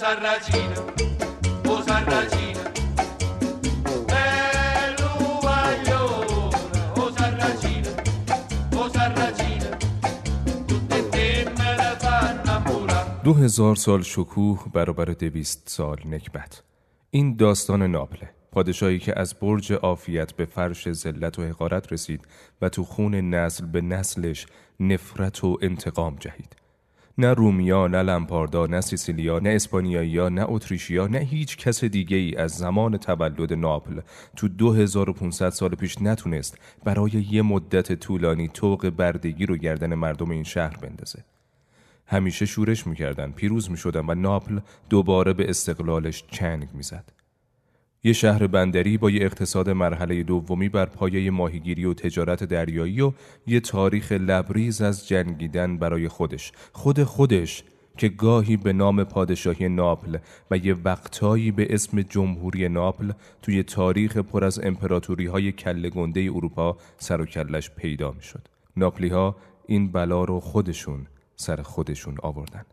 دو هزار سال شکوه برابر دویست سال نکبت. این داستان ناپله پادشاهی که از برج عافیت به فرش ذلت و حقارت رسید و تو خون نسل به نسلش نفرت و انتقام جهید. نه رومیا نه لمپاردا نه سیسیلیا نه اسپانیایی نه اتریشیا نه هیچ کس دیگه ای از زمان تولد ناپل تو 2500 سال پیش نتونست برای یه مدت طولانی توق بردگی رو گردن مردم این شهر بندازه. همیشه شورش می‌کردن پیروز می‌شدن و ناپل دوباره به استقلالش چنگ می‌زد. یه شهر بندری با یه اقتصاد مرحله دومی بر پایه ماهیگیری و تجارت دریایی و یه تاریخ لبریز از جنگیدن برای خودش خود خودش که گاهی به نام پادشاهی ناپل و یه وقتایی به اسم جمهوری ناپل توی تاریخ پر از امپراتوری های کل گنده اروپا سر و کلش پیدا می شد. ناپلی ها این بلا رو خودشون سر خودشون آوردن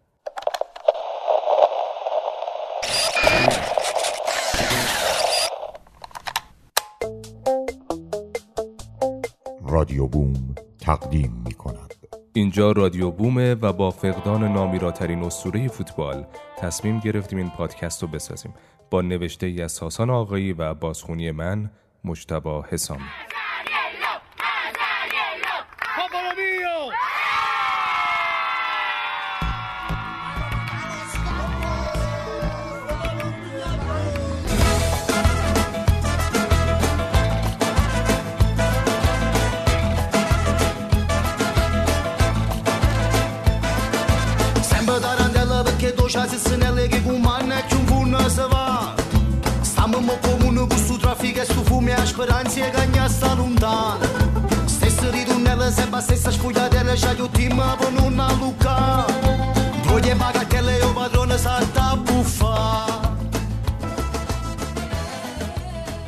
رادیو بوم تقدیم می کند اینجا رادیو بومه و با فقدان نامیراترین اسطوره فوتبال تصمیم گرفتیم این پادکست رو بسازیم. با نوشته ای از ساسان آقایی و بازخونی من مجتبا حسامی speranze gagnasse lontano Stessa ritornella sempre stessa sfogliatella C'ha gli ultimi per non allucca Voglie bagatelle o padrone salta buffa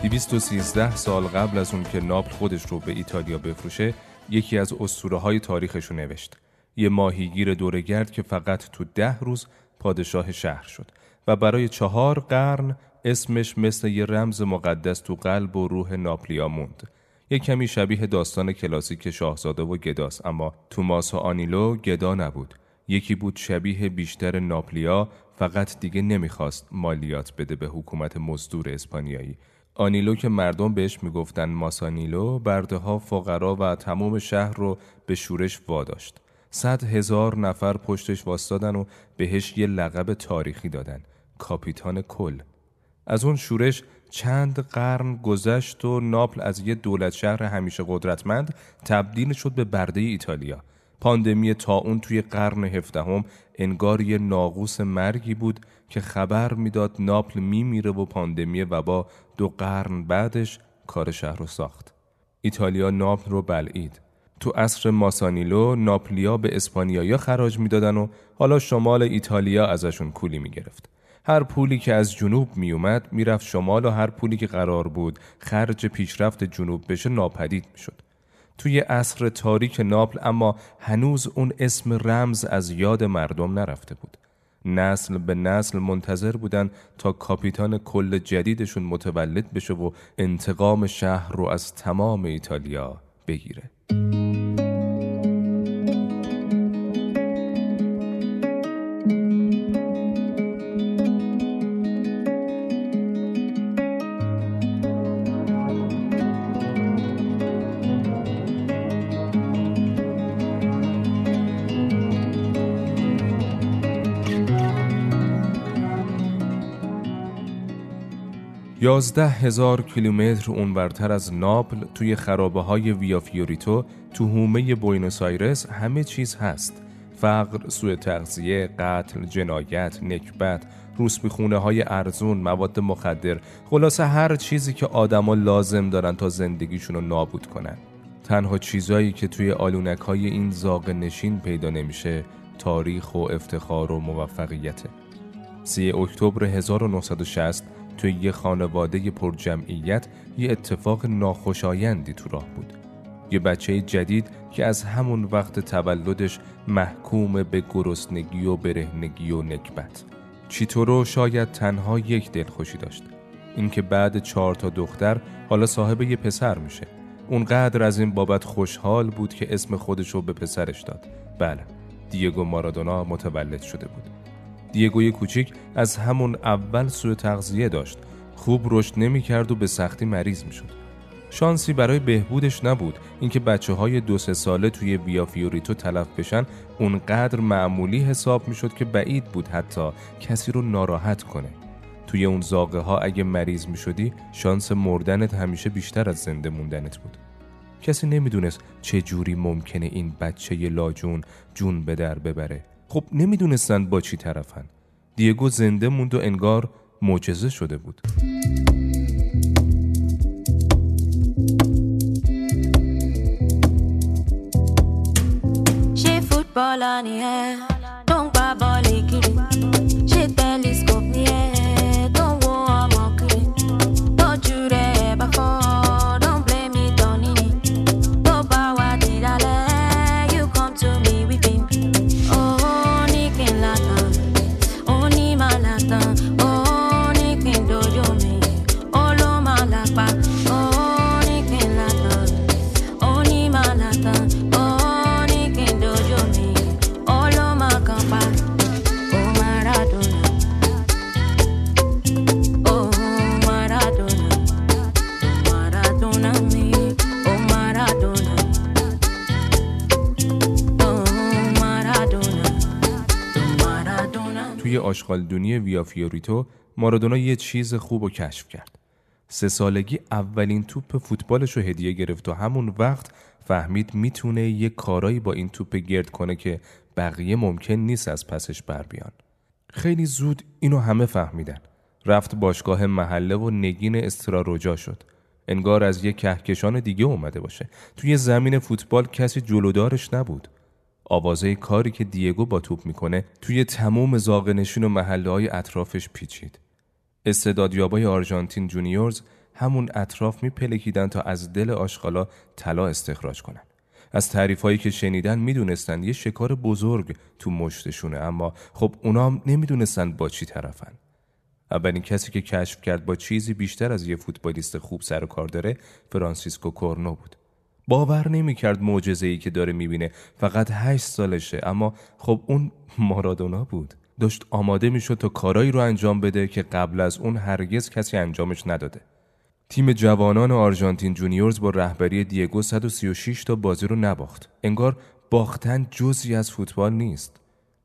213 سال قبل از اون که ناپل خودش رو به ایتالیا بفروشه یکی از اسطوره های تاریخش رو نوشت یه ماهیگیر دورگرد که فقط تو ده روز پادشاه شهر شد و برای چهار قرن اسمش مثل یه رمز مقدس تو قلب و روح ناپلیا موند. یه کمی شبیه داستان کلاسیک شاهزاده و گداس اما توماس و آنیلو گدا نبود. یکی بود شبیه بیشتر ناپلیا فقط دیگه نمی‌خواست مالیات بده به حکومت مزدور اسپانیایی. آنیلو که مردم بهش می‌گفتن ماسانیلو برده ها فقرا و تمام شهر رو به شورش واداشت. صد هزار نفر پشتش واستادن و بهش یه لقب تاریخی دادن. کاپیتان کل از اون شورش چند قرن گذشت و ناپل از یه دولت شهر همیشه قدرتمند تبدیل شد به برده ایتالیا. پاندمی اون توی قرن هفدهم انگار یه ناقوس مرگی بود که خبر می‌داد ناپل میمیره و پاندمی وبا دو قرن بعدش کار شهر رو ساخت. ایتالیا ناپل رو بلعید. تو عصر ماسانیلو ناپلیا به اسپانیایی خراج می‌دادن و حالا شمال ایتالیا ازشون کولی می‌گرفت. هر پولی که از جنوب میومد می‌رفت شمال و هر پولی که قرار بود خرج پیشرفت جنوب بشه ناپدید می‌شد. توی عصر تاریک ناپل اما هنوز اون اسم رمز از یاد مردم نرفته بود. نسل به نسل منتظر بودن تا کاپیتان کل جدیدشون متولد بشه و انتقام شهر رو از تمام ایتالیا بگیره. یازده هزار کیلومتر اونورتر از ناپل توی خرابه های ویا فیوریتو تو حومه بوینوس آیرس همه چیز هست. فقر، سوء تغذیه، قتل، جنایت، نکبت، روسپی های ارزون، مواد مخدر خلاصه هر چیزی که آدما لازم دارن تا زندگیشون رو نابود کنن. تنها چیزایی که توی آلونک های این زاغه نشین پیدا نمیشه تاریخ و افتخار و موفقیته. 3 اکتبر 1960 توی یه خانواده پر جمعیت یه اتفاق ناخوشایندی تو راه بود. یه بچه جدید که از همون وقت تولدش محکوم به گرسنگی و برهنگی و نکبت. چیتورو شاید تنها یک دلخوشی داشت. اینکه بعد چهار تا دختر حالا صاحب یه پسر میشه. اونقدر از این بابت خوشحال بود که اسم خودش رو به پسرش داد. بله دیگو مارادونا متولد شده بود. دیگوی کوچیک از همون اول سوء تغذیه داشت. خوب رشد نمی کرد و به سختی مریض می شد. شانسی برای بهبودش نبود اینکه بچه های دو سه ساله توی ویا فیوریتو تلف بشن اونقدر معمولی حساب می شد که بعید بود حتی کسی رو ناراحت کنه. توی اون زاغه ها اگه مریض می شدی شانس مردنت همیشه بیشتر از زنده موندنت بود. کسی نمی‌دونست چه جوری ممکنه این بچه لاجون جون به در ببره. خب نمی‌دونستن با چی طرفن. دیگو زنده موند و انگار معجزه شده بود. آشغالدونی ویا فیوریتو مارادونا یه چیز خوب و کشف کرد. سه سالگی اولین توپ فوتبالش رو هدیه گرفت و همون وقت فهمید می‌تونه یه کارایی با این توپ گرد کنه که بقیه ممکن نیست از پسش بر بیان. خیلی زود اینو همه فهمیدن. رفت باشگاه محله و نگین استراروجا شد. انگار از یه کهکشان دیگه اومده باشه. توی زمین فوتبال کسی جلودارش نبود. آوازه کاری که دیگو با توپ می‌کنه توی تمام زاغنشین و محله های اطرافش پیچید. استعدادیابای آرژانتین جونیورز همون اطراف میپلکیدن تا از دل آشغالا طلا استخراج کنن. از تعریف هایی که شنیدن می‌دونستن یه شکار بزرگ تو مشتشونه اما خب اونا هم نمی‌دونستن با چی طرفن. اولین کسی که کشف کرد با چیزی بیشتر از یه فوتبالیست خوب سر و کار داره فرانسیسکو کورنو بود. باور نمی‌کرد معجزه ای که داره می‌بینه. فقط هشت سالشه. اما خب اون مارادونا بود. داشت آماده می‌شد تا کارایی رو انجام بده که قبل از اون هرگز کسی انجامش نداده. تیم جوانان آرژانتین جونیورز با رهبری دیگو 136 تا بازی رو نباخت. انگار باختن جزی از فوتبال نیست.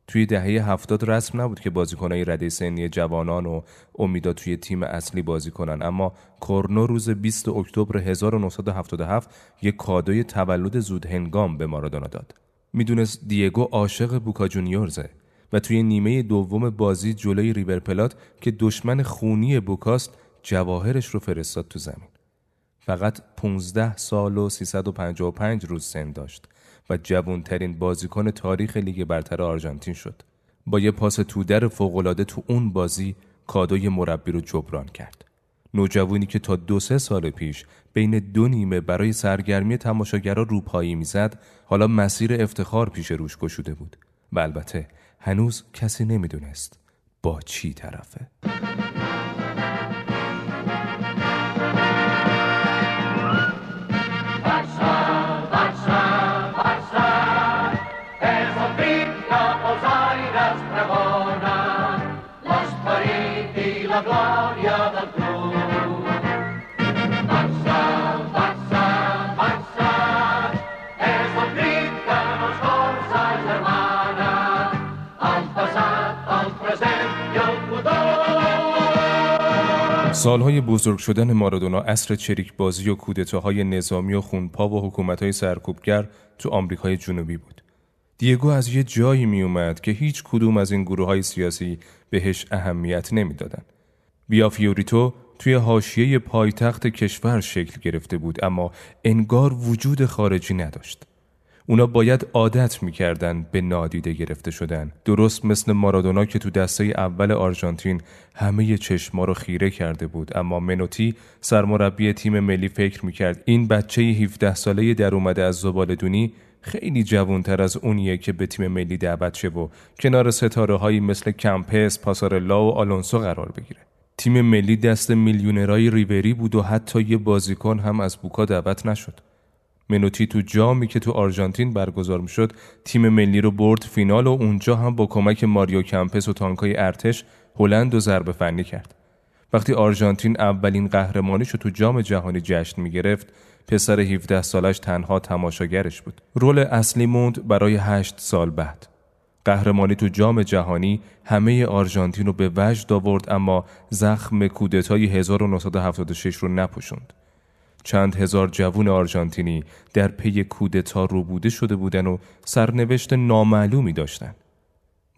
توی دهه هفتاد رسم نبود که بازیکنهای رده سنی جوانان و امیدا توی تیم اصلی بازی کنن اما کورنو روز 20 اکتبر 1977 یک کادوی تولد زود هنگام به مارادونا داد. می‌دونست دیگو عاشق بوکا جونیورزه و توی نیمه دوم بازی جلوی ریور پلات که دشمن خونی بوکاست جواهرش رو فرستاد تو زمین. فقط 15 سال و 355 روز سن داشت و جوانترین بازیکن تاریخ لیگ برتر آرژانتین شد. با یه پاس تودر فوقالعاده تو اون بازی کادوی مربی رو جبران کرد. نوجوانی که تا دو سه سال پیش بین دو نیمه برای سرگرمی تماشاگرها روپایی می‌زد حالا مسیر افتخار پیش روش گشوده بود و البته هنوز کسی نمی‌دونست با چی طرفه سالهای بزرگ شدن مارادونا عصر چریک بازی و کودتاهای نظامی و خونتا و حکومتهای سرکوبگر تو آمریکای جنوبی بود. دیگو از یه جایی می اومد که هیچ کدوم از این گروه های سیاسی بهش اهمیت نمی‌دادن. ویا فیوریتو توی حاشیه پایتخت کشور شکل گرفته بود اما انگار وجود خارجی نداشت. اونا باید عادت می‌کردن به نادیده گرفته شدن درست مثل مارادونا که تو دسته اول آرژانتین همه چشما رو خیره کرده بود اما منوتی سرمربی تیم ملی فکر می‌کرد این بچه 17 ساله در اومده از دونی خیلی جوانتر از اونیه که به تیم ملی دعوت شه و کنار ستاره هایی مثل کمپس، پاسارلا و آلونسو قرار بگیره. تیم ملی دست میلیونرای ریوری بود و حتی یه بازیکن هم از بوکا دعوت نشد. منوتی تو جامی که تو آرژانتین برگزار می‌شد تیم ملی رو برد فینال و اونجا هم با کمک ماریو کمپس و تانکای ارتش هلند و ضربه فنی کرد. وقتی آرژانتین اولین قهرمانیش رو تو جام جهانی جشن می گرفت پسر 17 سالش تنها تماشاگرش بود. رول اصلی موند برای 8 سال بعد. قهرمانی تو جام جهانی همه آرژانتین رو به وجد آورد اما زخم کودتای 1976 رو نپوشوند. چند هزار جوون آرژانتینی در پی کودتا روبوده شده بودن و سرنوشت نامعلومی داشتن.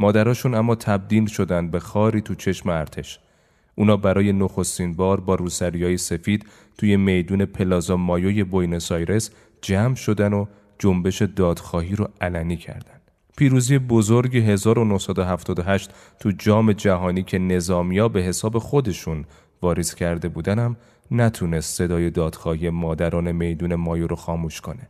مادراشون اما تبدیل شدن به خاری تو چشم ارتش. اونا برای نخستین بار با روسریای سفید توی میدون پلازا مایوی بوینس آیرس جمع شدن و جنبش دادخواهی رو علنی کردن. پیروزی بزرگ 1978 تو جام جهانی که نظامیا به حساب خودشون واریز کرده بودنم نتونست صدای دادخواهی مادران میدون مایو رو خاموش کنه.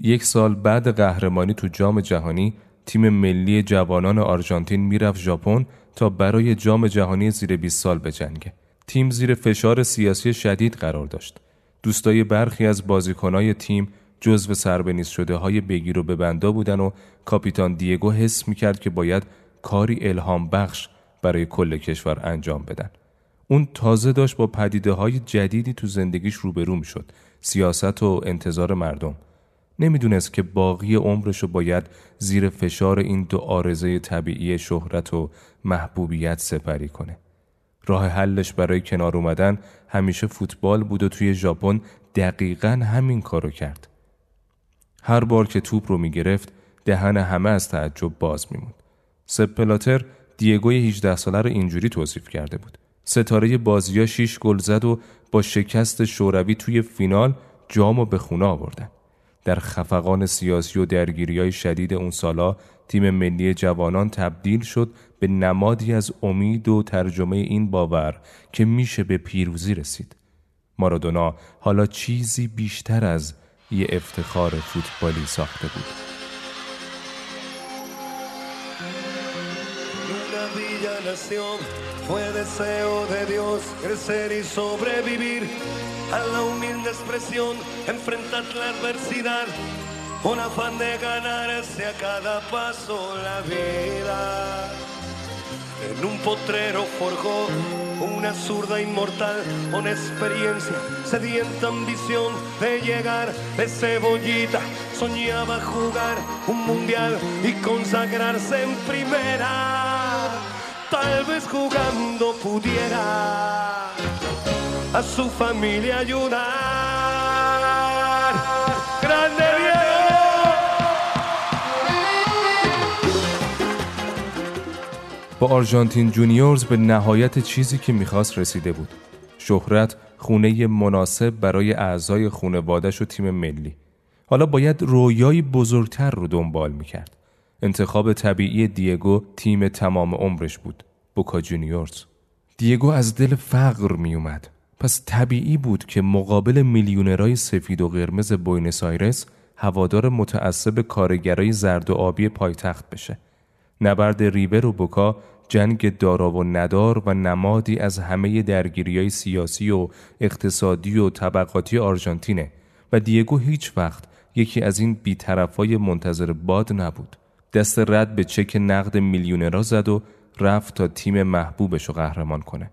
یک سال بعد قهرمانی تو جام جهانی تیم ملی جوانان آرژانتین می‌رفت ژاپن تا برای جام جهانی زیر 20 سال بجنگه. تیم زیر فشار سیاسی شدید قرار داشت. دوستای برخی از بازیکنای تیم جزو سربنیز شده های بگیر و ببندا بودن و کاپیتان دیگو حس می‌کرد که باید کاری الهام بخش برای کل کشور انجام بدن. اون تازه داشت با پدیده های جدیدی تو زندگیش روبرو می‌شد. سیاست و انتظار مردم. نمی‌دونست که باقی عمرشو باید زیر فشار این دو آرزه طبیعی شهرت و محبوبیت سپری کنه. راه حلش برای کنار اومدن همیشه فوتبال بود و توی ژاپن دقیقا همین کارو کرد. هر بار که توپ رو می‌گرفت دهن همه از تعجب باز میموند. سپ پلاتر دیگوی 18 ساله رو اینجوری توصیف کرده بود. ستاره بازیا 6 گل زد و با شکست شوروی توی فینال جامو به خونه آوردن. در خفقان سیاسی و درگیری های شدید اون سالا تیم ملی جوانان تبدیل شد به نمادی از امید و ترجمه این باور که میشه به پیروزی رسید. مارادونا حالا چیزی بیشتر از یه افتخار فوتبالی ساخته بود. Fue deseo de Dios crecer y sobrevivir a la humilde expresión, enfrentar la adversidad, un afán de ganarse a cada paso la vida. En un potrero forjó una zurda inmortal con experiencia, sedienta ambición de llegar de cebollita. Soñaba jugar un mundial y consagrarse en primera. Tal vez jugando pudiera a su familia ayudar. Grande با آرژانتین جونیورز به نهایت چیزی که می‌خواست رسیده بود. شهرت خونه مناسب برای اعضای خونوادش و تیم ملی. حالا باید رویایی بزرگتر رو دنبال می‌کرد. انتخاب طبیعی دیگو تیم تمام عمرش بود. بوکا جونیورز. دیگو از دل فقر میومد. پس طبیعی بود که مقابل میلیونرای سفید و قرمز بوینس آیرس هوادار متعصب کارگرای زرد و آبی پایتخت بشه. نبرد ریور و بوکا جنگ دارا و ندار و نمادی از همه درگیری های سیاسی و اقتصادی و طبقاتی آرژانتینه و دیگو هیچ وقت یکی از این بیطرفای منتظر باد نبود. دست رد به چک نقد میلیونرا زد و رفت تا تیم محبوبش رو قهرمان کنه.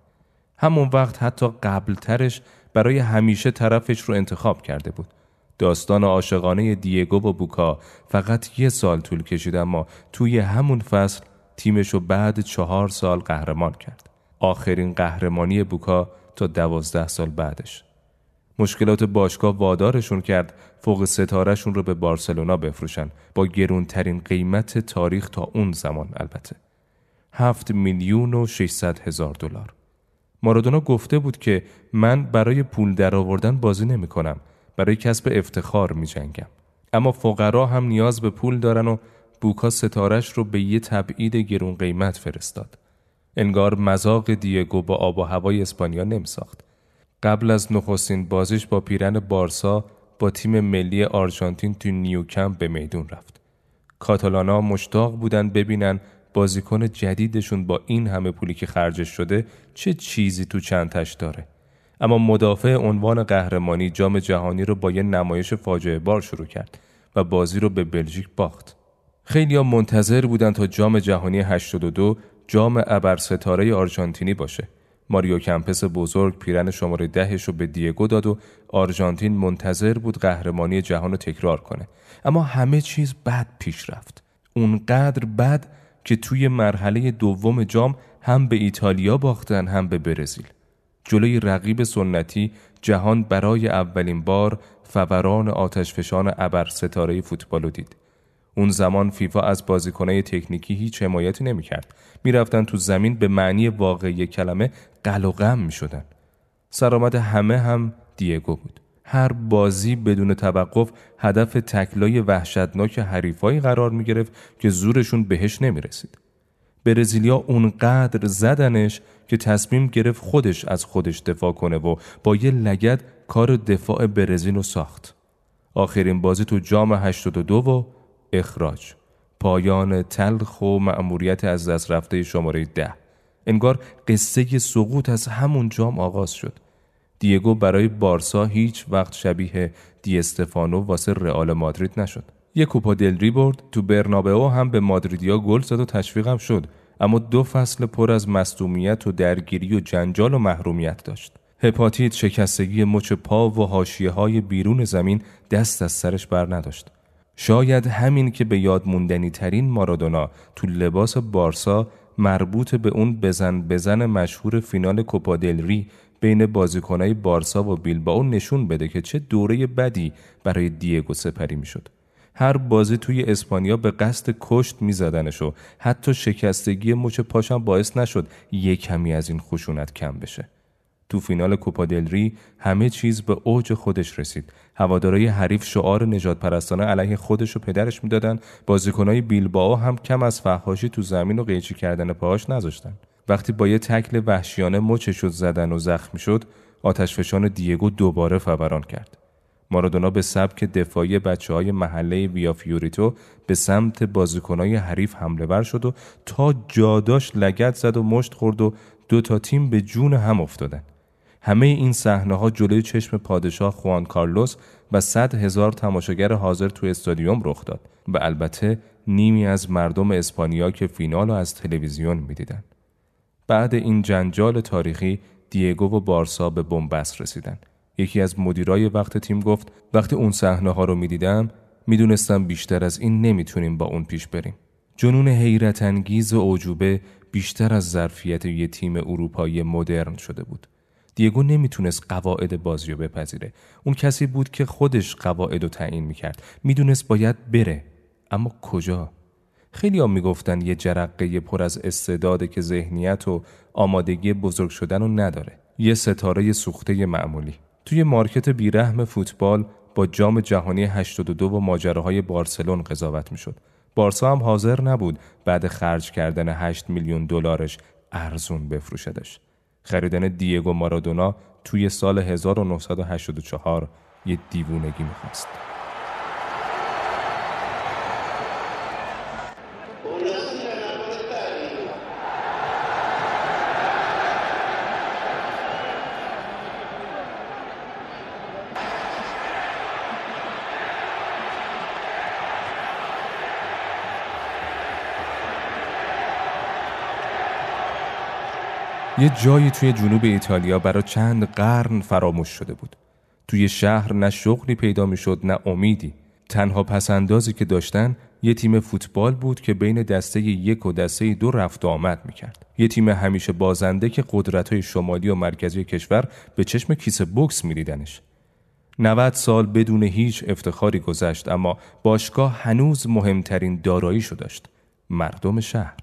همون وقت حتی قبلترش برای همیشه طرفش رو انتخاب کرده بود. داستان عاشقانه دیگو و بوکا فقط یه سال طول کشید اما توی همون فصل تیمش رو بعد چهار سال قهرمان کرد. آخرین قهرمانی بوکا تا دوازده سال بعدش. مشکلات باشگاه وادارشون کرد فوق ستارهشون رو به بارسلونا بفروشن با گرونترین قیمت تاریخ تا اون زمان البته. هفت میلیون و 600 هزار دلار. مارادونا گفته بود که من برای پول درآوردن بازی نمی کنم برای کسب افتخار می جنگم. اما فقرا هم نیاز به پول دارن و بوکا ستارش رو به یه تبعید گرون قیمت فرستاد. انگار مزاق دیگو با آب و هوای اسپانیا نمی ساخت. قبل از نخستین بازیش با پیرن بارسا با تیم ملی آرژانتین تو نیوکمپ به میدون رفت. کاتالانا مشتاق بودن ببینن بازیکن جدیدشون با این همه پولی که خرجش شده چه چیزی تو چندتش داره. اما مدافع عنوان قهرمانی جام جهانی رو با یه نمایش فاجعه بار شروع کرد و بازی رو به بلژیک باخت. خیلی ها منتظر بودن تا جام جهانی 82 جام ابر ستاره آرژانتینی باشه. ماریو کمپس بزرگ پیرن شماره دهش رو به دیگو داد و آرژانتین منتظر بود قهرمانی جهان رو تکرار کنه. اما همه چیز بد پیش رفت. اونقدر بد که توی مرحله دوم جام هم به ایتالیا باختن هم به برزیل. جلوی رقیب سنتی جهان برای اولین بار فوران آتشفشان ابر ستاره فوتبال دید. اون زمان فیفا از بازیکنای تکنیکی هیچ حمایتی نمی‌کرد. می‌رفتن تو زمین به معنی واقعی کلمه قل و غم می‌شدن. سرآمد همه هم دیگو بود. هر بازی بدون توقف هدف تکلای وحشتناک حریفایی قرار می گرفت که زورشون بهش نمی رسید. برزیلیا اونقدر زدنش که تصمیم گرفت خودش از خودش دفاع کنه و با یه لگد کار دفاع برزیل رو ساخت. آخرین بازی تو جام 82 و اخراج. پایان تلخ و مأموریت از دست رفته شماره ده. انگار قصه سقوط از همون جام آغاز شد. دیگو برای بارسا هیچ وقت شبیه دی استفانو واسه رئال مادرید نشد. یه کوپا دلری برد تو برنابئو هم به مادریدیا گل زد و تشویقم شد اما دو فصل پر از مصدومیت و درگیری و جنجال و محرومیت داشت. هپاتیت شکستگی مچ پا و حاشیه های بیرون زمین دست از سرش بر نداشت. شاید همین که به یاد موندنی ترین مارادونا تو لباس بارسا مربوط به اون بزن بزن مشهور فینال کوپا ری بین بازیکنهای بارسا و بیلبائو نشون بده که چه دوره بدی برای دیگو سپری می‌شد. هر بازی توی اسپانیا به قصد کشت میزدنش و حتی شکستگی مچ پاشم باعث نشد یک کمی از این خشونت کم بشه. تو فینال کوپا دل ری همه چیز به اوج خودش رسید. هوادارای حریف شعار نژاد پرستانه علیه خودش و پدرش می‌دادن. بازیکنای بیلبائو هم کم از فحاشی تو زمین و قیچی کردن پاهاش نذاشتن. وقتی با یه تکل وحشیانه مچش زدن و زخمی شد، آتشفشان دیگو دوباره فوران کرد. مارادونا به سبک دفاعی بچه های محله ویا فیوریتو به سمت بازیکنهای حریف حمله ور شد و تا جاداش لگت زد و مشت خورد و دو تا تیم به جون هم افتادن. همه این صحنه ها جلوی چشم پادشاه خوان کارلوس و صد هزار تماشاگر حاضر تو استادیوم رخ داد و البته نیمی از مردم اسپانیا که فینال رو از تلویزیون می‌دیدن. بعد این جنجال تاریخی دیگو و بارسا به بنبست رسیدن. یکی از مدیرای وقت تیم گفت وقتی اون صحنه ها رو می‌دیدم می‌دونستم بیشتر از این نمی‌تونیم با اون پیش بریم. جنون حیرت انگیز و عجوبه بیشتر از ظرفیت یه تیم اروپایی مدرن شده بود. دیگو نمی‌تونست قواعد بازی رو بپذیره. اون کسی بود که خودش قواعد رو تعیین می‌کرد. می‌دونست باید بره. اما کجا؟ خیلی هم می‌گفتن یه جرقه پر از استعداده که ذهنیت و آمادگی بزرگ شدن رو نداره. یه ستاره سوخته معمولی. توی مارکت بیرحم فوتبال با جام جهانی 82 و ماجراهای بارسلون قضاوت می‌شد. بارسا هم حاضر نبود بعد خرج کردن 8 میلیون دلارش ارزون بفروشدش. خریدن دیگو مارادونا توی سال 1984 یه دیوونگی می‌خواست. یه جایی توی جنوب ایتالیا برای چند قرن فراموش شده بود. توی شهر نه شغلی پیدا می‌شد نه امیدی. تنها پسندازی که داشتن یه تیم فوتبال بود که بین دسته یک و دسته دو رفت و آمد می‌کرد. یه تیم همیشه بازنده که قدرت شمالی و مرکزی کشور به چشم کیسه بوکس میدیدنش. 90 سال بدون هیچ افتخاری گذشت اما باشگاه هنوز مهمترین داراییشو داشت. مردم شهر.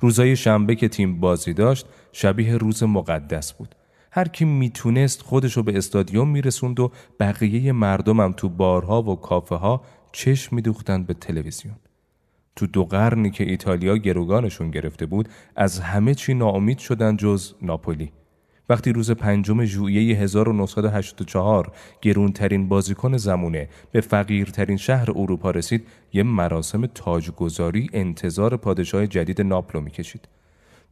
روزای شنبه که تیم بازی داشت شبیه روز مقدس بود. هر کی می‌تونست خودشو به استادیوم میرسوند و بقیه مردمم تو بارها و کافه ها چشم میدوختند به تلویزیون. تو دو قرنی که ایتالیا گروگانشون گرفته بود از همه چی ناامید شدن جز ناپولی. وقتی روز پنجم ژوئیه 1984 گرونترین بازیکن زمونه به فقیرترین شهر اروپا رسید یه مراسم تاجگذاری انتظار پادشاه جدید ناپلو می‌کشید.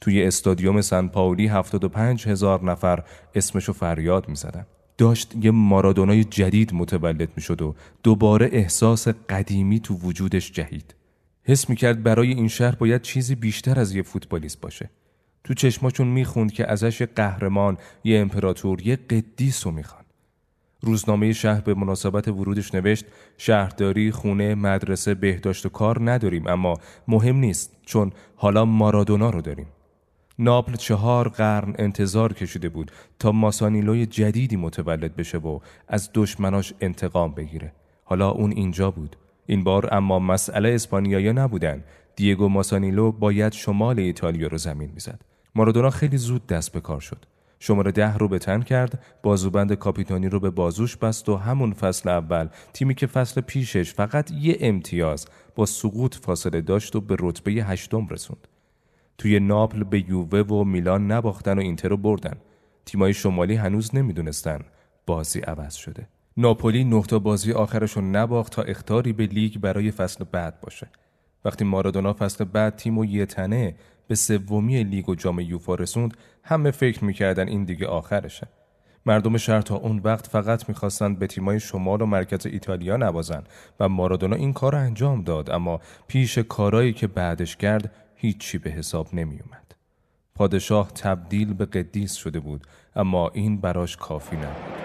توی استادیوم سن پاولی 75 هزار نفر اسمشو فریاد می‌زدن. داشت یه مارادونای جدید متولد می‌شد و دوباره احساس قدیمی تو وجودش جهید. حس می‌کرد برای این شهر باید چیزی بیشتر از یه فوتبالیست باشه. تو چشماشون می‌خوند که ازش قهرمان یه امپراتور یه قدیس رو می‌خوان. روزنامه شهر به مناسبت ورودش نوشت شهرداری خونه مدرسه بهداشت و کار نداریم اما مهم نیست چون حالا مارادونا رو داریم. ناپل چهار قرن انتظار کشیده بود تا ماسانیلوی جدیدی متولد بشه و از دشمناش انتقام بگیره. حالا اون اینجا بود. این بار اما مسئله اسپانیایی نبودن. دیگو ماسانیلو باید شمال ایتالیا رو زمین می‌زد. مارادونا خیلی زود دست به کار شد. شماره ده رو به تن کرد بازوبند کاپیتانی رو به بازوش بست و همون فصل اول تیمی که فصل پیشش فقط یه امتیاز با سقوط فاصله داشت و به رتبه هشتم رسوند. توی ناپل به یووه و میلان نباختن و اینتر رو بردن. تیمای شمالی هنوز نمی‌دونستن بازی عوض شده. ناپولی نقطه بازی آخرش رو نباخت تا اختاری به لیگ برای فصل بعد باشه. وقتی مارادونا فصل بعد تیم و یه تنه به سومی لیگ و جام یوفا رسوند همه فکر می‌کردن این دیگه آخرشه. مردم شهر تا اون وقت فقط می‌خواستند به تیمای شمال و مرکز ایتالیا نوازن و مارادونا این کار انجام داد اما پیش کارایی که بعدش کرد هیچی به حساب نمی اومد. پادشاه تبدیل به قدیس شده بود اما این براش کافی نبود.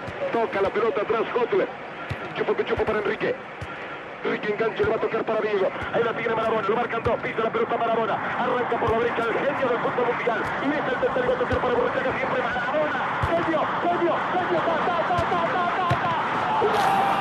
Yeah.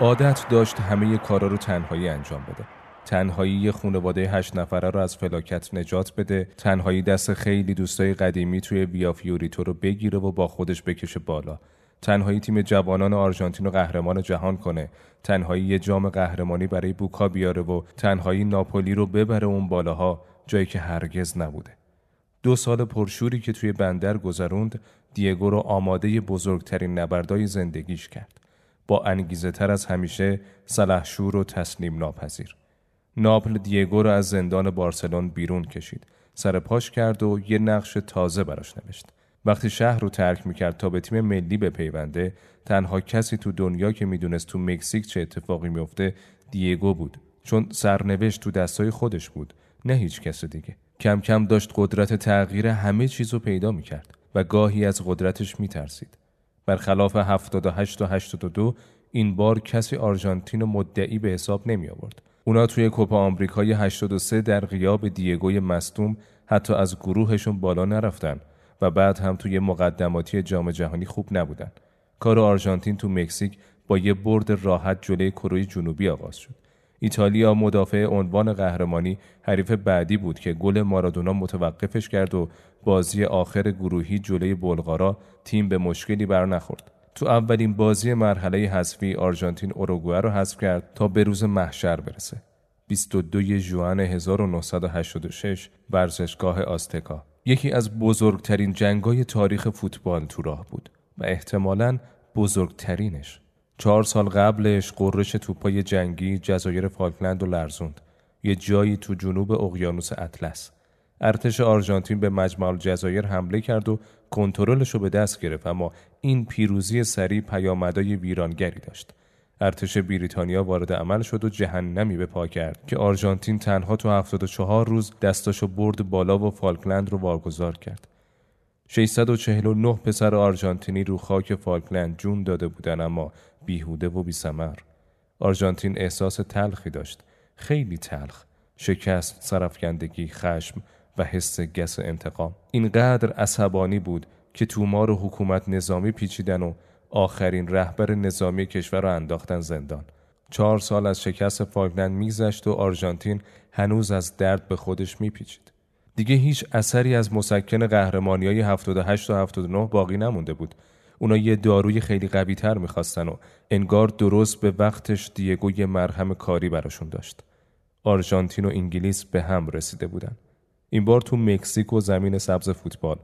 عادت داشت همه کارا رو تنهایی انجام بده. تنهایی خانواده هشت نفره رو از فلاکت نجات بده. تنهایی دست خیلی دوستای قدیمی توی ویا فیوریتو رو بگیره و با خودش بکشه بالا. تنهایی تیم جوانان آرژانتین رو قهرمان جهان کنه. تنهایی یه جام قهرمانی برای بوکا بیاره و تنهایی ناپولی رو ببره اون بالاها جایی که هرگز نبوده. دو سال پرشوری که توی بندر گذروند دیگو رو آماده بزرگترین نبردای زندگیش کرد. با انگیزه تر از همیشه سلحشور و تسلیم ناپذیر. ناپل دیگو رو از زندان بارسلون بیرون کشید. سر پاش کرد و یه نقش تازه براش نوشت. وقتی شهر رو ترک می‌کرد تا به تیم ملی بپیونده تنها کسی تو دنیا که می‌دونست تو مکزیک چه اتفاقی میفته دیگو بود. چون سرنوشت تو دستای خودش بود نه هیچ کس دیگه. کم کم داشت قدرت تغییر همه چیز رو پیدا می‌کرد و گاهی از قدرتش میترسید. برخلاف 78 و 82 این بار کسی آرژانتین و مدعی به حساب نمی آورد. اونا توی کوپا آمریکای 83 در غیاب دیگوی مستوم حتی از گروهشون بالا نرفتن. و بعد هم توی مقدماتی جام جهانی خوب نبودن. کار آرژانتین تو مکزیک با یه برد راحت جلوی کره جنوبی آغاز شد. ایتالیا مدافع عنوان قهرمانی حریف بعدی بود که گل مارادونا متوقفش کرد و بازی آخر گروهی جلوی بلغارا تیم به مشکلی بر نخورد. تو اولین بازی مرحله حذفی آرژانتین اوروگوئه رو حذف کرد تا به روز محشر برسه. 22 ژوئن 1986 ورزشگاه آستکا یکی از بزرگترین جنگای تاریخ فوتبال تو راه بود و احتمالاً بزرگترینش. چهار سال قبلش قررش توپای جنگی جزایر فالکلند و لرزوند. یه جایی تو جنوب اقیانوس اطلس. ارتش آرژانتین به مجمع الجزایر حمله کرد و کنترلش رو به دست گرفت اما این پیروزی سریع پیامدهای ویرانگری داشت. ارتش بریتانیا وارد عمل شد و جهنمی به پا کرد که آرژانتین تنها تو 74 روز دستاشو برد بالا و فالکلند رو واگذار کرد. 649 پسر آرژانتینی رو خاک فالکلند جون داده بودن اما بیهوده و بیسمر آرژانتین احساس تلخی داشت. خیلی تلخ. شکست سرفکندگی خشم و حس گس انتقام. اینقدر عصبانی بود که تومار و حکومت نظامی پیچیدن و آخرین رهبر نظامی کشور را انداختن زندان. چهار سال از شکست فالکلند میگذشت و آرژانتین هنوز از درد به خودش میپیچید. دیگه هیچ اثری از مسکن قهرمانی های 78 و 79 باقی نمونده بود. اونا یه داروی خیلی قوی تر می‌خواستن و انگار درست به وقتش دیگو یه مرهم کاری براشون داشت. آرژانتین و انگلیس به هم رسیده بودن. این بار تو مکزیک و زمین سبز فوتبال.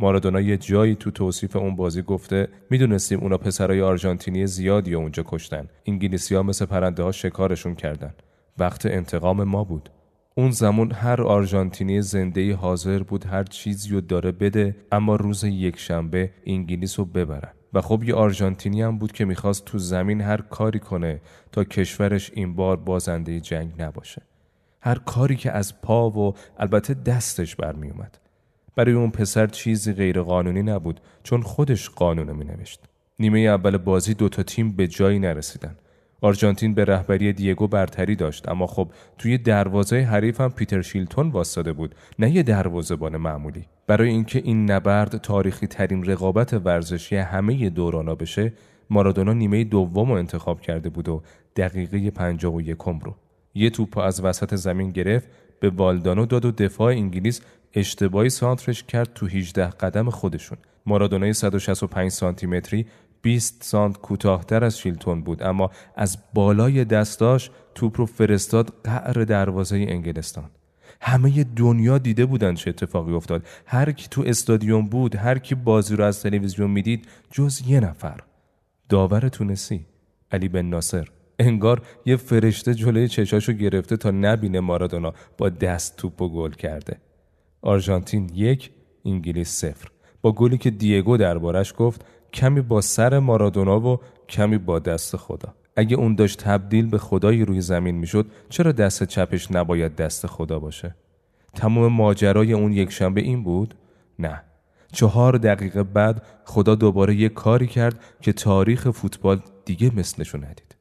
مارادونا یه جایی تو توصیف اون بازی گفته می‌دونستیم اونا پسرای آرژانتینی زیادی اونجا کشتن. انگلیسی ها مثل پرنده ها شکارشون کردن. وقت انتقام ما بود. اون زمان هر آرژانتینی زنده حاضر بود هر چیزی رو داره بده اما روز یک شنبه انگلیس رو ببرن. و خب یه آرژانتینی هم بود که می‌خواست تو زمین هر کاری کنه تا کشورش این بار بازنده جنگ نباشه. هر کاری که از پا و البته دستش برمیومد برای اون پسر چیزی غیر قانونی نبود چون خودش قانون می نوشت. نیمه اول بازی دوتا تیم به جایی نرسیدن. آرژانتین به رهبری دیگو برتری داشت اما خب توی دروازه حریف هم پیتر شیلتون واسطه بود نه یه دروازه‌بان معمولی برای اینکه این نبرد تاریخی ترین رقابت ورزشی همه دورانا بشه مارادونا نیمه دوم رو انتخاب کرده بود و دقیقه پنجاه و یکم رو یه توپ از وسط زمین گرفت به والدانو داد و دفاع انگلیس اشتباهی سانترش کرد تو 18 قدم خودشون. مارادونای 165 سانتی متری 20 سانت کوتاهتر از شیلتون بود اما از بالای دستاش توپ رو فرستاد قعر دروازه انگلستان. همه دنیا دیده بودن چه اتفاقی افتاد. هر کی تو استادیوم بود هر کی بازی رو از تلویزیون می‌دید جز یه نفر. داور تونسی علی بن ناصر. انگار یه فرشته جلوی چشاشو گرفته تا نبینه مارادونا با دست توپ و گل کرده. آرژانتین یک انگلیس صفر. با گلی که دیگو دربارش گفت کمی با سر مارادونا و کمی با دست خدا. اگه اون داشت تبدیل به خدایی روی زمین می‌شد چرا دست چپش نباید دست خدا باشه؟ تمام ماجرای اون یک شنبه این بود؟ نه. چهار دقیقه بعد خدا دوباره یک کاری کرد که تاریخ فوتبال دیگه مثلشو ندید.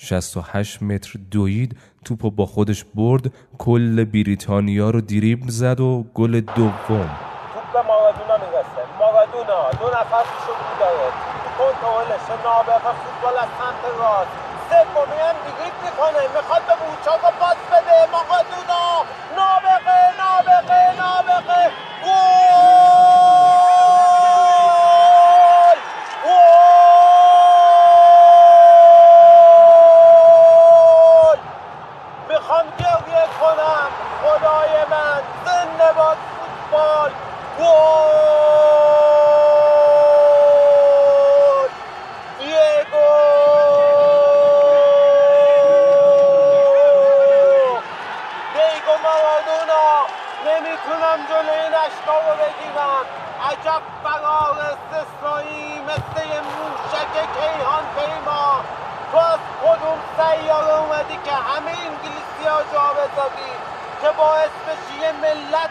68 متر دوید توپو با خودش برد. کل بریتانیا رو دریبل زد و گل دوم. توپ به مارادونا می‌رسه. مارادونا دو نفر پیشو کنترلش نابغه فوتبال از سمت راست. سومی هم دریبل می‌کنه می‌خواد به بوچاگا پاس بده. مارادونا ¡Gol! ¡Diego! دیگو مارادونا نمی‌تونم جلو این اشکا رو بگیرم عجب فرار استثنایی مثل موشک کیهان پیما تو از کدوم سیاره اومدی که همه انگلیسی ها جا بذاری که باعث بشی یه ملت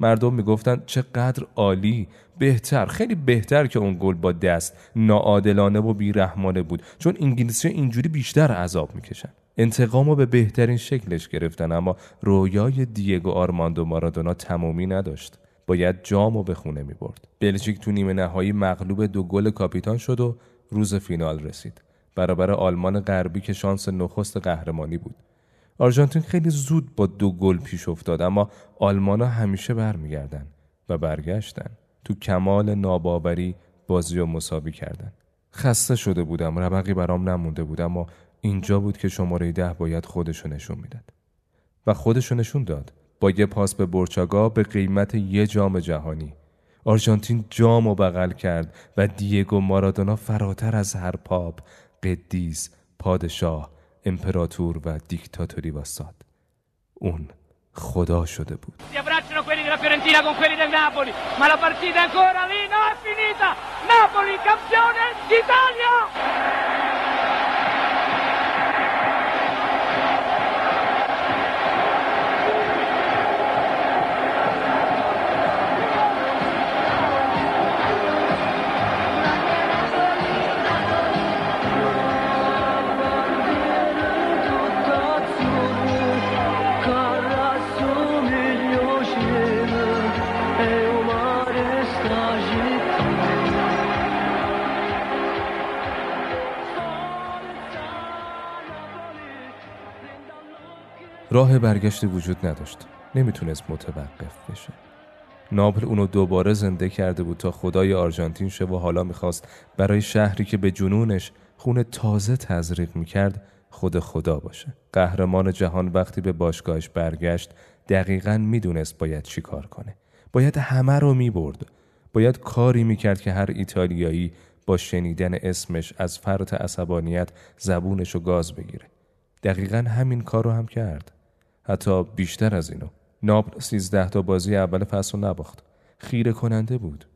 مردم می‌گفتن چقدر عالی بهتر خیلی بهتر که اون گل با دست ناعادلانه و بیرحمانه بود چون انگلیسی اینجوری بیشتر عذاب می‌کشن انتقام رو به بهترین شکلش گرفتن اما رویای دیگو آرماندو مارادونا تمامی نداشت باید جامو به خونه می برد. بلژیک تو نیمه نهایی مغلوب دو گل کاپیتان شد و روز فینال رسید. برابر آلمان غربی که شانس نخست قهرمانی بود. آرژانتین خیلی زود با دو گل پیش افتاد اما آلمانا همیشه برمیگردن و برگشتن. تو کمال ناباوری بازی و مساوی کردن. خسته شده بودم ربقی برام نمونده بود اما اینجا بود که شماره ده باید خودشو نشون می‌داد و خودشو نشون داد با یه پاس به برچاگا به قیمت یه جام جهانی آرژانتین جام و بغل کرد و دیگو مارادونا فراتر از هر پاپ قدیس پادشاه امپراتور و دیکتاتوری واساد اون خدا شده بود. راه برگشتی وجود نداشت. نمی‌تونست متوقف بشه. ناپل اونو دوباره زنده کرده بود تا خدای آرژانتین شه و حالا می‌خواست برای شهری که به جنونش خون تازه تزریق می‌کرد خود خدا باشه. قهرمان جهان وقتی به باشگاهش برگشت دقیقا می‌دونست باید چی کار کنه. باید همه رو می‌برد. باید کاری می‌کرد که هر ایتالیایی با شنیدن اسمش از فرط عصبانیت زبونش رو گاز بگیره. دقیقا همین کار رو هم کرد. حتی بیشتر از اینو. ناپل سیزده تا بازی اول فصل نباخت. خیره کننده بود.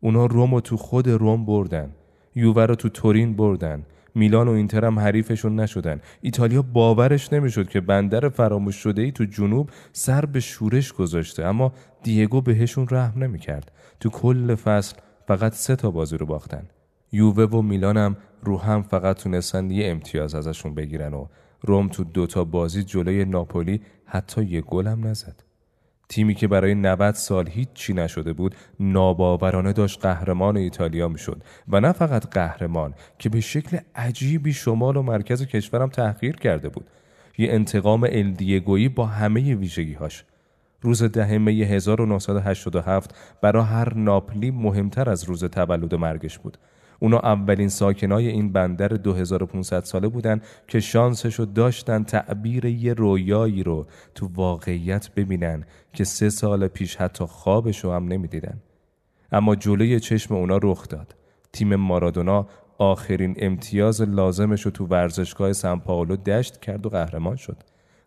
اونا روم رو تو خود روم بردن. یووه رو تو تورین بردن. میلان و اینتر هم حریفشون نشدن. ایتالیا باورش نمی‌شد که بندر فراموش شده ای تو جنوب سر به شورش گذاشته. اما دیگو بهشون رحم نمی‌کرد. تو کل فصل فقط سه تا بازی رو باختن. یووه و میلان هم رو هم فقط تونستن یه امتیاز ازشون بگیرن و روم تو دوتا بازی جلوی ناپولی حتی یه گل هم نزد. تیمی که برای 90 سال هیچ چی نشده بود ناباورانه داشت قهرمان ایتالیا می‌شد. و نه فقط قهرمان که به شکل عجیبی شمال و مرکز کشورم تحقیر کرده بود. یه انتقام الدیگویی با همه ویژگیهاش. روز ده می 1987 برای هر ناپلی مهمتر از روز تولد مرگش بود. اونا اولین ساکنای این بندر 2500 ساله بودن که شانسشو داشتن تعبیر یه رویایی رو تو واقعیت ببینن که سه سال پیش حتی خوابشو هم نمی‌دیدن. اما جلوی چشم اونا رخ داد. تیم مارادونا آخرین امتیاز لازمش رو تو ورزشگاه سان پائولو دشت کرد و قهرمان شد.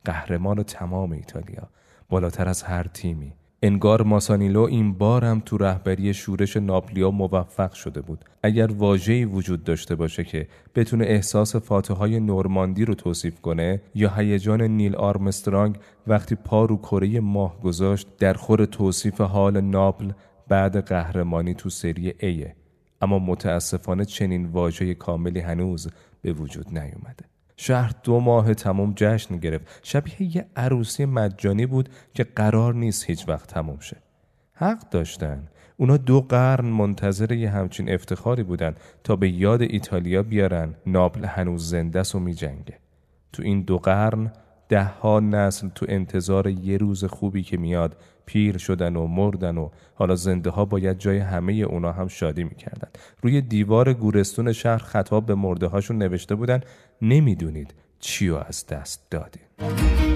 قهرمان تمام ایتالیا. بالاتر از هر تیمی. انگار ماسانیلو این بار هم تو رهبری شورش ناپلیا موفق شده بود. اگر واژه‌ای وجود داشته باشه که بتونه احساس فاتحه های نورماندی رو توصیف کنه یا هیجان نیل آرمسترانگ وقتی پا رو کره ماه گذاشت در خور توصیف حال ناپل بعد قهرمانی تو سری ایه. اما متاسفانه چنین واژه کاملی هنوز به وجود نیومده. شهر دو ماه تمام جشن گرفت. شبیه یه عروسی مجانی بود که قرار نیست هیچ وقت تموم شه. حق داشتن. اونا دو قرن منتظر یه همچین افتخاری بودن تا به یاد ایتالیا بیارن. ناپل هنوز زنده و می جنگه. تو این دو قرن ده ها نسل تو انتظار یه روز خوبی که میاد پیر شدن و مردن و حالا زنده ها باید جای همه اونا هم شادی می‌کردن. روی دیوار گورستون شهر خطاب به مرده هاشون نوشته بودن نمی‌دونید چی از دست دادید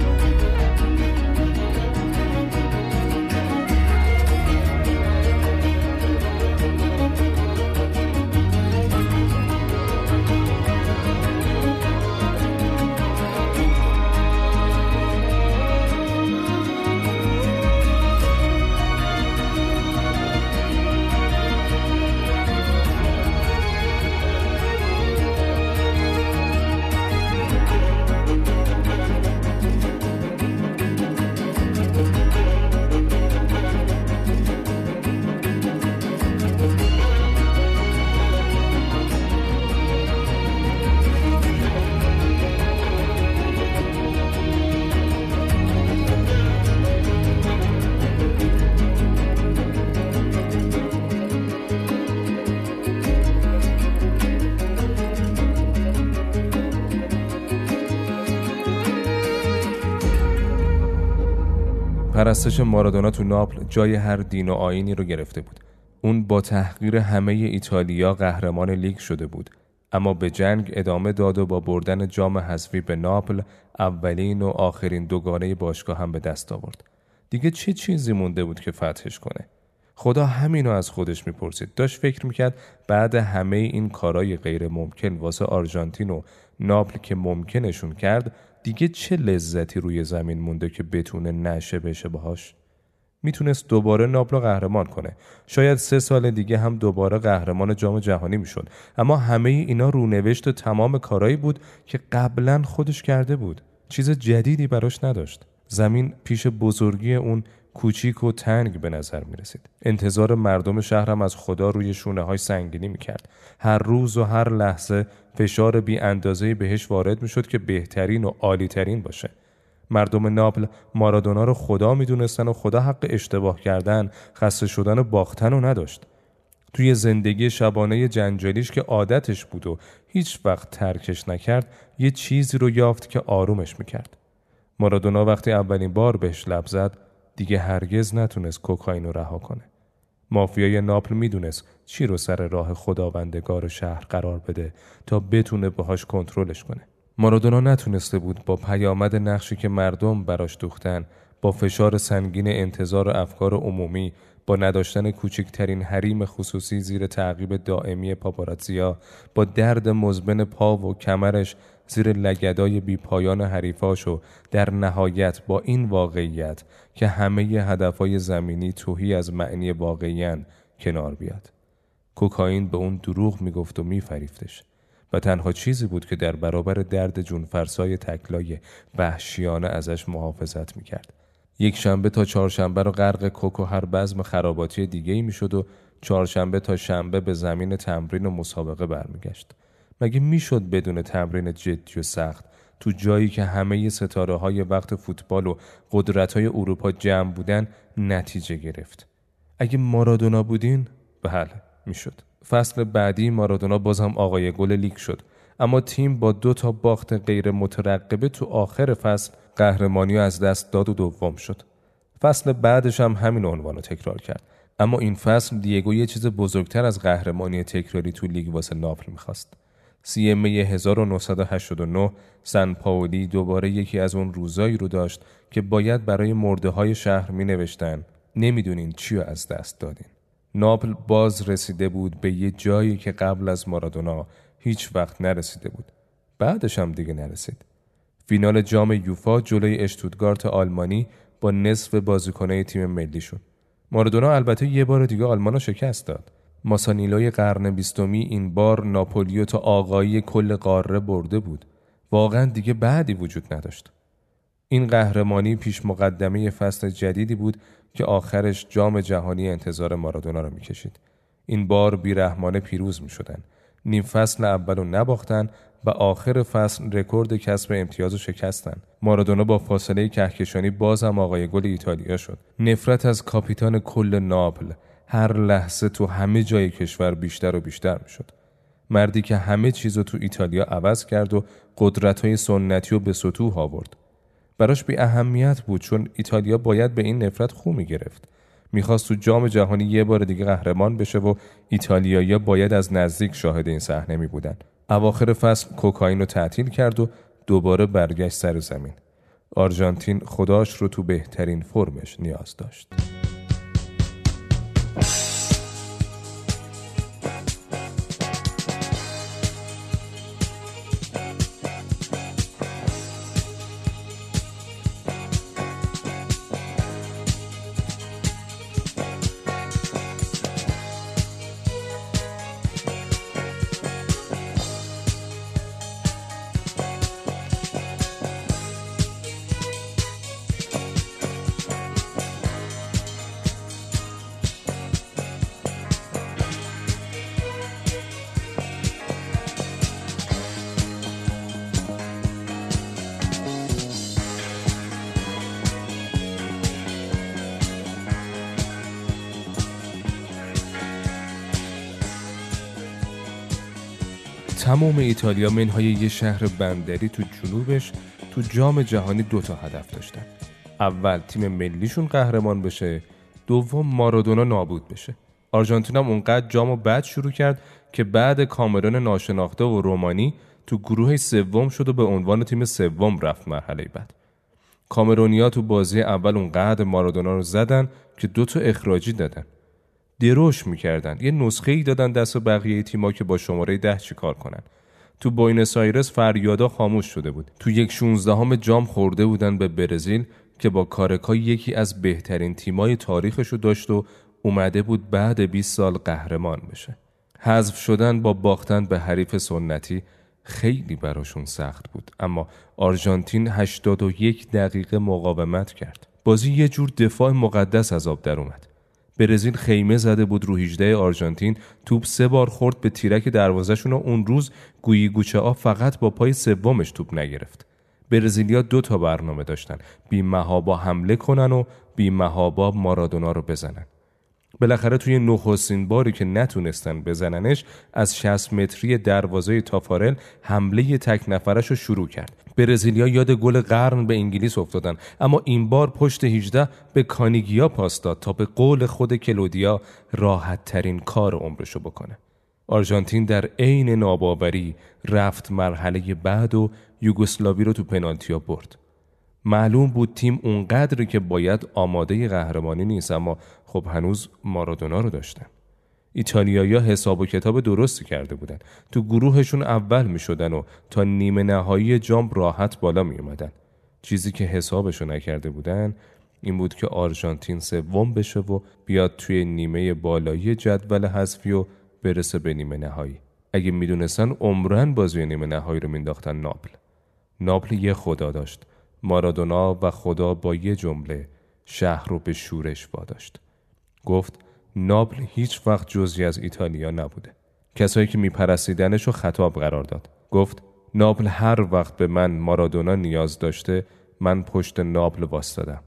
پرستش مارادونا تو ناپل جای هر دین و آینی رو گرفته بود. اون با تحقیر همه ایتالیا قهرمان لیگ شده بود. اما به جنگ ادامه داد و با بردن جام حذفی به ناپل اولین و آخرین دوگانه باشگاه هم به دست آورد. دیگه چه چیزی مونده بود که فتحش کنه؟ خدا همینو از خودش می‌پرسید. داشت فکر می‌کرد بعد همه این کارای غیر ممکن واسه آرژانتین و ناپل که ممکنشون کرد دیگه چه لذتی روی زمین مونده که بتونه نشه بشه باهاش؟ می‌تونست دوباره ناپل قهرمان کنه. شاید سه سال دیگه هم دوباره قهرمان جام جهانی می‌شد. اما همه اینا رونوشت و تمام کارایی بود که قبلا خودش کرده بود. چیز جدیدی براش نداشت. زمین پیش بزرگی اون کوچیک و تنگ به نظر می رسید. انتظار مردم شهرم از خدا روی شونه های سنگینی می کرد. هر روز و هر لحظه فشار بی اندازه بهش وارد می شد که بهترین و عالیترین باشه. مردم ناپل مارادونا رو خدا می دونستن و خدا حق اشتباه کردن، خسته شدن و باختن رو نداشت. توی زندگی شبانه جنجالیش که عادتش بود و هیچ وقت ترکش نکرد یه چیزی رو یافت که آرومش می‌کرد. مارادونا وقتی اولین بار بهش لب زد دیگه هرگز نتونست کوکائین رو رها کنه. مافیای ناپل می‌دونست چی رو سر راه خداوندگار شهر قرار بده تا بتونه باهاش کنترلش کنه. مارادونا نتونسته بود با پیامد نقشی که مردم براش دوختن با فشار سنگین انتظار افکار عمومی با نداشتن کوچکترین حریم خصوصی زیر تعقیب دائمی پاپاراتزیا با درد مزبن پا و کمرش زیر لگدای بیپایان حریفاش و در نهایت با این واقعیت که همه هدفهای زمینی توهی از معنی واقعیان کنار بیاد. کوکائین به اون دروغ می‌گفت و میفریفتش و تنها چیزی بود که در برابر درد جونفرسای تکلای وحشیانه ازش محافظت می‌کرد. یک شنبه تا چهارشنبه رو غرق کوکو هر بزم خراباتی دیگه ای می‌شد و چهارشنبه تا شنبه به زمین تمرین و مسابقه برمیگشت. مگه می‌شد بدون تمرین جدی و سخت تو جایی که همه ستاره های وقت فوتبال و قدرت های اروپا جمع بودن نتیجه گرفت؟ اگه مارادونا بودین؟ بله می‌شد. فصل بعدی مارادونا بازم آقای گل لیگ شد. اما تیم با دو تا باخت غیر مترقبه تو آخر فصل قهرمانی از دست داد و دوم شد فصل بعدش هم همین عنوان رو تکرار کرد اما این فصل دیگو یه چیز بزرگتر از قهرمانی تکراری تو لیگ واسه ناپل می‌خواست سی می 1989 سن پاولی دوباره یکی از اون روزایی رو داشت که باید برای مرده های شهر می نوشتن نمی‌دونین چی از دست دادین. ناپل باز رسیده بود به یه جایی که قبل از مارادونا هیچ وقت نرسیده بود. بعدش هم دیگه نرسید. فینال جام یوفا جلوی اشتودگارت آلمانی با نصف بازیکنه تیم ملی شد. مارادونا البته یه بار دیگه آلمان شکست داد. ماسانیلوی قرن بیستمی این بار ناپولیو تا آقایی کل قاره برده بود. واقعا دیگه بعدی وجود نداشت. این قهرمانی پیش مقدمه فصل جدیدی بود که آخرش جام جهانی انتظار مارادونا را می‌کشید. این بار بیرحمانه پیروز می شدن. نیم فصل اول رو نباختن و آخر فصل رکورد کسب امتیاز و شکستن. مارادونا با فاصله کهکشانی بازم آقای گل ایتالیا شد. نفرت از کاپیتان کل ناپل هر لحظه تو همه جای کشور بیشتر و بیشتر می شد. مردی که همه چیز رو تو ایتالیا عوض کرد و قدرت های سنتی رو به سطوح آورد. براش بی اهمیت بود چون ایتالیا باید به این نفرت خو می گرفت. می‌خواست تو جام جهانی یه بار دیگه قهرمان بشه و ایتالیایی باید از نزدیک شاهد این صحنه می بودن. اواخر فصل کوکائین رو تعطیل کرد و دوباره برگشت سر زمین. آرژانتین خداش رو تو بهترین فرمش نیاز داشت. ایتالیا منهای یه شهر بندری تو جنوبش تو جام جهانی دوتا هدف داشتن. اول تیم ملیشون قهرمان بشه دوم مارادونا نابود بشه. آرژانتین هم اونقدر جام و بعد شروع کرد که بعد کامرون ناشناخته و رومانی تو گروه سوم شد و به عنوان تیم سوم رفت مرحله بعد. کامرونیا تو بازی اول اونقدر مارادونا رو زدن که دوتا اخراجی دادن. دروش می‌کردن. یه نسخه ای دادن دست بقیه تیما که با شماره ده چیکار کنن. تو بوینس آیرس فریادا خاموش شده بود. تو یک شونزدهم جام خورده بودن به برزیل که با کارکا یکی از بهترین تیمای تاریخشو داشت و اومده بود بعد 20 سال قهرمان بشه. حذف شدن با باختن به حریف سنتی خیلی براشون سخت بود. اما آرژانتین 81 دقیقه مقاومت کرد. بازی یه جور دفاع مقدس از آب در اومد. برزیل خیمه زده بود رو 18 آرژانتین. توپ سه بار خورد به تیرک دروازهشون و اون روز گویی گوچه آ فقط با پای سومش توپ نگرفت. برزیلیا دو تا برنامه داشتن. بی مهابا حمله کنن و بی مهابا مارادونا رو بزنن. بالاخره توی نخستین باری که نتونستن بزننش از 60 متری دروازه تافارل حمله تک نفرش رو شروع کرد. برزیلیا یاد گل قرن به انگلیس افتادن. اما این بار پشت 18 به کانیگیا پاس داد تا به قول خود کلودیا راحت ترین کار عمرشو بکنه. آرژانتین در عین ناباوری رفت مرحله بعد و یوگسلاوی رو تو پنالتیا برد. معلوم بود تیم اونقدری که باید آماده قهرمانی نیست اما خب هنوز مارادونا رو داشتن. ایتالیایی حساب و کتاب درستی کرده بودن. تو گروهشون اول می شدن و تا نیمه نهایی جام راحت بالا می اومدن چیزی که حسابشو نکرده بودن این بود که آرژانتین سوم بشه و بیاد توی نیمه بالایی جدول حذفی و برسه به نیمه نهایی. اگه می‌دونستن عمرن بازی نیمه نهایی رو مینداختن ناپل. ناپل یه خدا داشت. مارادونا و خدا با یه جمله شهر رو به شورش واداشت. گفت ناپل هیچ وقت جزی از ایتالیا نبوده. کسایی که میپرستیدنش رو خطاب قرار داد. گفت ناپل هر وقت به من مارادونا نیاز داشته من پشت ناپل واستادم.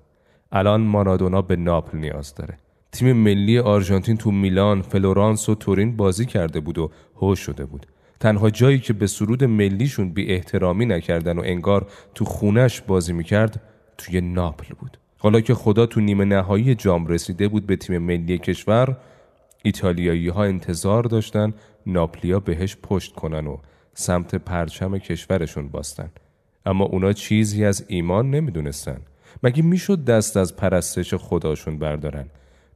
الان مارادونا به ناپل نیاز داره. تیم ملی آرژانتین تو میلان، فلورانس و تورین بازی کرده بود و هوش شده بود. تنها جایی که به سرود ملیشون بی احترامی نکردن و انگار تو خونش بازی می‌کرد توی ناپل بود. حالا که خدا تو نیمه نهایی جام رسیده بود به تیم ملی کشور ایتالیایی ها انتظار داشتن ناپلیا بهش پشت کنن و سمت پرچم کشورشون باستن. اما اونا چیزی از ایمان نمی‌دونستن. مگه می‌شد دست از پرستش خداشون بردارن؟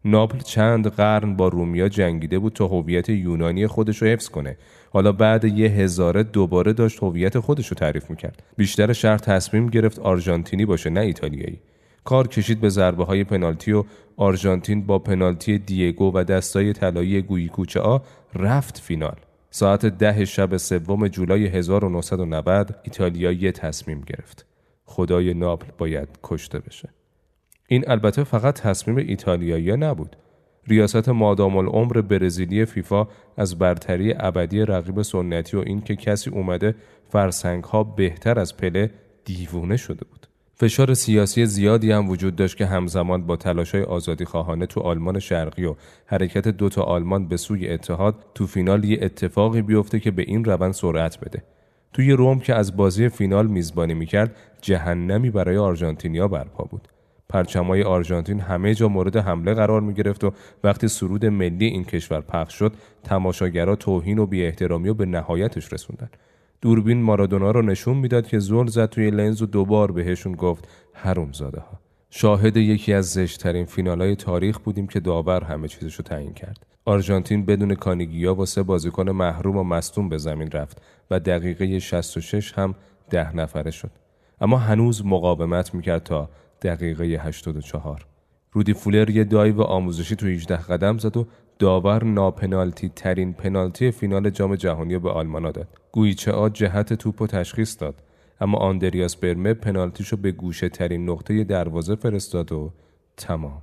ناپل چند قرن با رومیا جنگیده بود تا هویت یونانی خودش رو حفظ کنه. حالا بعد یه هزاره دوباره داشت هویت خودش رو تعریف می‌کرد. بیشتر شهر تصمیم گرفت آرژانتینی باشه نه ایتالیایی. کار کشید به ضربه های پنالتی و آرژانتین با پنالتی دیگو و دستای طلایی گویکوچه آ رفت فینال. ساعت ده شب سوم جولای 1990 ایتالیا یه تصمیم گرفت. خدای ناپل باید کشته بشه. این البته فقط تصمیم ایتالیایی نبود. ریاست مادام العمر برزیلی فیفا از برتری ابدی رقیب سنتی و اینکه کسی اومده فرسنگ ها بهتر از پله دیوونه شده بود. فشار سیاسی زیادی هم وجود داشت که همزمان با های آزادی خواهانه تو آلمان شرقی و حرکت دوتا آلمان به سوی اتحاد تو فینال یه اتفاقی بیفته که به این روند سرعت بده. توی روم که از بازی فینال میزبانی می‌کرد جهنمی برای آرژانتینیا برپا بود. پرچمای آرژانتین همه جا مورد حمله قرار می گرفت و وقتی سرود ملی این کشور پخش شد تماشاگرها توهین و بی احترامی و به نهایتش رسوندن. دوربین مارادونا رو نشون می‌داد که زل زد توی لنز و دوبار بهشون گفت حروم زاده ها شاهد یکی از زشتترین فینالای تاریخ بودیم که داور همه چیزش رو تعیین کرد. آرژانتین بدون کانیگیا و سه بازیکن محروم و مصدوم به زمین رفت و دقیقه 66 هم ده نفره شد. اما هنوز مقاومت می‌کرد تا دقیقه 84 رودی فولر یه دایو آموزشی تو 18 قدم زد و داور ناپنالتی ترین پنالتی فینال جام جهانی به آلمانا داد. گویچه آ جهت توپ و تشخیص داد اما آندریاس برمه پنالتیشو به گوشه ترین نقطه دروازه فرستاد و تمام.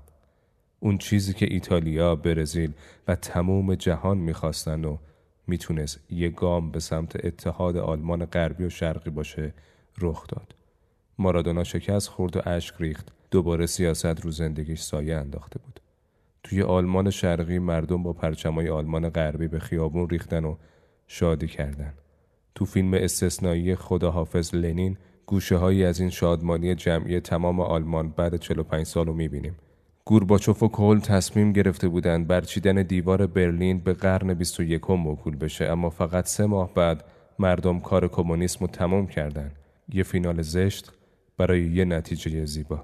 اون چیزی که ایتالیا، برزیل و تموم جهان می‌خواستن و می‌تونست یه گام به سمت اتحاد آلمان غربی و شرقی باشه رخ داد. مارادونا شکست خورد و اشک ریخت. دوباره سیاست رو زندگیش سایه انداخته بود. توی آلمان شرقی مردم با پرچمای آلمان غربی به خیابون ریختن و شادی کردن. تو فیلم استثنایی خداحافظ لنین گوشه هایی از این شادمانی جمعی تمام آلمان بعد 45 سال رو می‌بینیم. گورباچوف و کل تصمیم گرفته بودند برچیدن دیوار برلین به قرن 21 موکول بشه اما فقط سه ماه بعد مردم کار کمونیسم رو تمام کردن. یه فینال زشت برای یه نتیجه زیبا.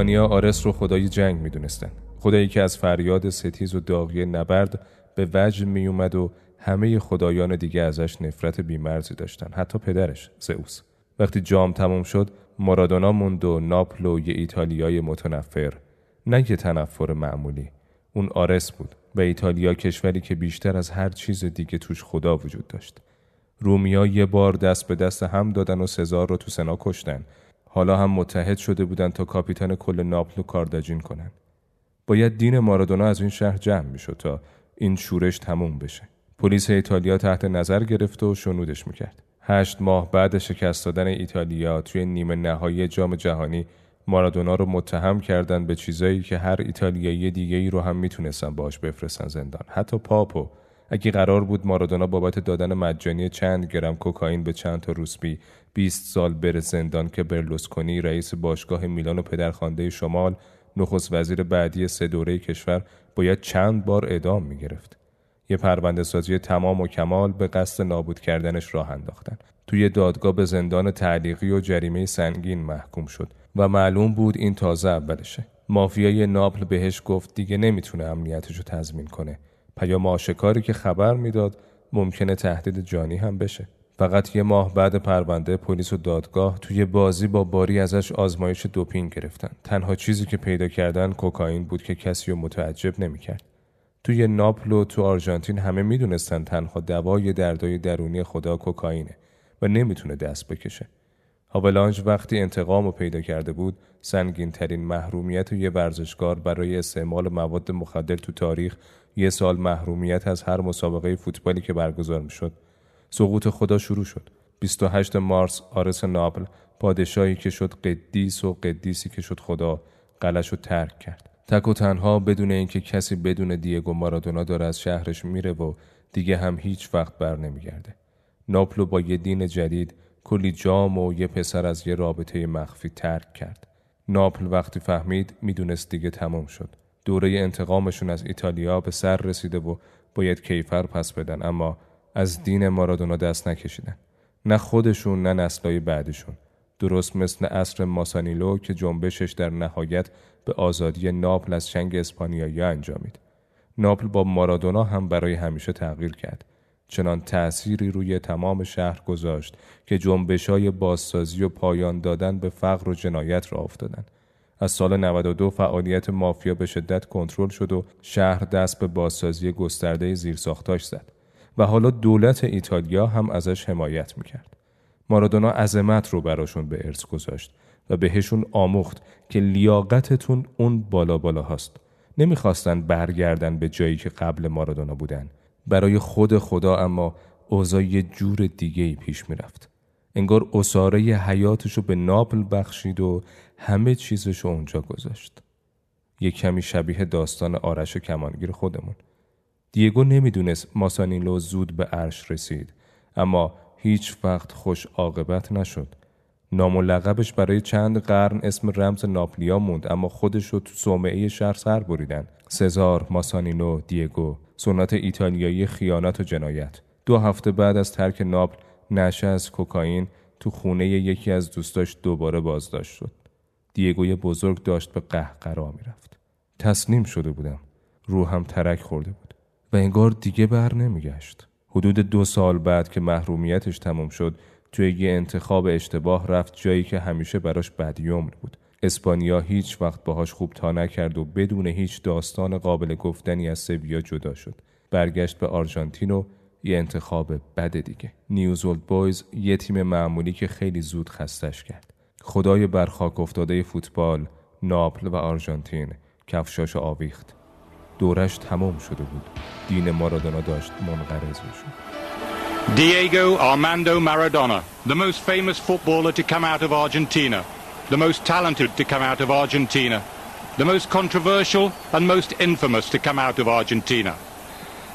یونانیا آرس رو خدای جنگ می‌دونستن. خدایی که از فریاد ستیز و داغی نبرد به وجه میومد و همه خدایان دیگه ازش نفرت بیمرزی داشتن حتی پدرش زئوس. وقتی جام تموم شد مارادونا موند و ناپل و یه ایتالیای متنفر نه یه تنفر معمولی. اون آرس بود و ایتالیا کشوری که بیشتر از هر چیز دیگه توش خدا وجود داشت. رومیا یه بار دست به دست هم دادن و سزار رو تو سنا کشتن. حالا هم متحد شده بودن تا کاپیتان کل ناپل رو کارداجین کنن باید دین مارادونا از این شهر جمع می‌شد تا این شورش تموم بشه. پلیس ایتالیا تحت نظر گرفته و شنودش می‌کرد. هشت ماه بعد شکست دادن ایتالیا توی نیمه نهایی جام جهانی مارادونا رو متهم کردن به چیزایی که هر ایتالیایی دیگه ای رو هم می‌تونستن باش بفرستن زندان. حتی پاپو اگه قرار بود مارادونا بابت دادن مجانی چند گرم کوکائین به چند تا روسبی 20 سال بره زندان که برلوسکونی رئیس باشگاه میلان و پدرخوانده شمال نخست وزیر بعدی سه دوره کشور باید چند بار اعدام می‌گرفت. یه پرونده سازی تمام و کمال به قصد نابود کردنش راه انداختن. توی دادگاه به زندان تعلیقی و جریمه سنگین محکوم شد و معلوم بود این تازه اولشه. مافیای ناپل بهش گفت دیگه نمی‌تونه امنیتش رو تضمین کنه. پیام آشکاری که خبر می‌داد ممکنه تهدید جانی هم بشه. فقط یه ماه بعد پرونده پلیس و دادگاه توی بازی با باری ازش آزمایش دوپینگ گرفتن. تنها چیزی که پیدا کردن کوکائین بود که کسی رو متعجب نمی‌کرد. توی ناپل و تو آرژانتین همه می‌دونستن تنها دوای دردای درونی خدا کوکائینه و نمی‌تونه دست بکشه. هاولانج وقتی انتقام رو پیدا کرده بود سنگین ترین محرومیت و یه ورزشکار برای استعمال مواد مخدر تو تاریخ یه سال محرومیت از هر مسابقه فوتبالی که برگزار می‌شد. سقوط خدا شروع شد. 28 مارس آرس نابل پادشاهی که شد قدیس و قدیسی که شد خدا قلش رو ترک کرد. تک و تنها بدون اینکه کسی بدون دیگو مارادونا داره از شهرش میره و دیگه هم هیچ وقت بر نمیگرده. ناپلو با یه دین جدید کلی جام و یه پسر از یه رابطه مخفی ترک کرد. ناپل وقتی فهمید می‌دونست دیگه تمام شد. دوره انتقامشون از ایتالیا به سر رسیده و باید کیفر پس بدن اما از دین مارادونا دست نکشیدن. نه خودشون نه نسلای بعدشون. درست مثل اصر ماسانیلو که جنبشش در نهایت به آزادی ناپل از چنگ اسپانیایی انجامید. ناپل با مارادونا هم برای همیشه تغییر کرد. چنان تأثیری روی تمام شهر گذاشت که جنبش های بازسازی و پایان دادن به فقر و جنایت را افتادند. از سال 92 فعالیت مافیا به شدت کنترل شد و شهر دست به بازسازی گسترده زیرساختاش زد. و حالا دولت ایتالیا هم ازش حمایت می‌کرد. مارادونا عظمت رو براشون به ارث گذاشت و بهشون آموخت که لیاقتتون اون بالا بالا هست. نمی‌خواستن برگردن به جایی که قبل مارادونا بودن. برای خود خدا اما اوضاع یه جور دیگه ای پیش می‌رفت. انگار اصاره حیاتشو به ناپل بخشید و همه چیزشو اونجا گذاشت. یه کمی شبیه داستان آرش و کمانگیر خودمون. دیگو نمی‌دونست ماسانیلو زود به عرش رسید اما هیچ وقت خوش عاقبت نشد. نام و لقبش برای چند قرن اسم رمز ناپلیا موند اما خودش رو تو صومعه شهر سر بریدن. سزار، ماسانیلو، دیگو، سنت ایتالیایی خیانت و جنایت. دو هفته بعد از ترک ناپل نشه از کوکائین تو خونه یکی از دوستاش دوباره بازداشت شد. دیگوی بزرگ داشت به قهقرا می‌رفت. تسلیم شده بودم. روحم ترک خورده بود و انگار دیگه بر نمیگشت. حدود دو سال بعد که محرومیتش تموم شد توی یه انتخاب اشتباه رفت جایی که همیشه براش بدیومر بود. اسپانیا هیچ وقت باهاش خوب تا نکرد و بدون هیچ داستان قابل گفتنی از سویا جدا شد. برگشت به آرژانتین و یه انتخاب بد دیگه. نیوز اولد بویز یه تیم معمولی که خیلی زود خستش کرد. خدای برخاک افتاده فوتبال، ناپل و آرژانتین کفشاش آویخت. دورش تمام شده بود. دین مارادونا داشت منقرض میشد. Diego Armando Maradona, the most famous footballer to come out of Argentina, the most talented to come out of Argentina, the most controversial and most infamous to come out of Argentina.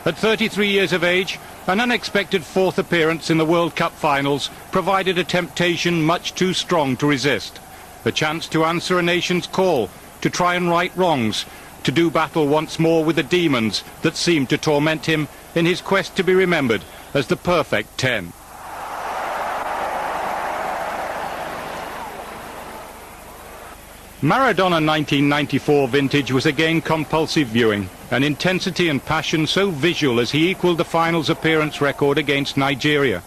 At 33 years of age, an unexpected fourth appearance in the World Cup finals provided a temptation much too strong to resist. A chance to answer a nation's call, to try and right wrongs, to do battle once more with the demons that seemed to torment him in his quest to be remembered as the perfect ten. Maradona 1994 vintage was again compulsive viewing, an intensity and passion so visual as he equalled the finals appearance record against Nigeria.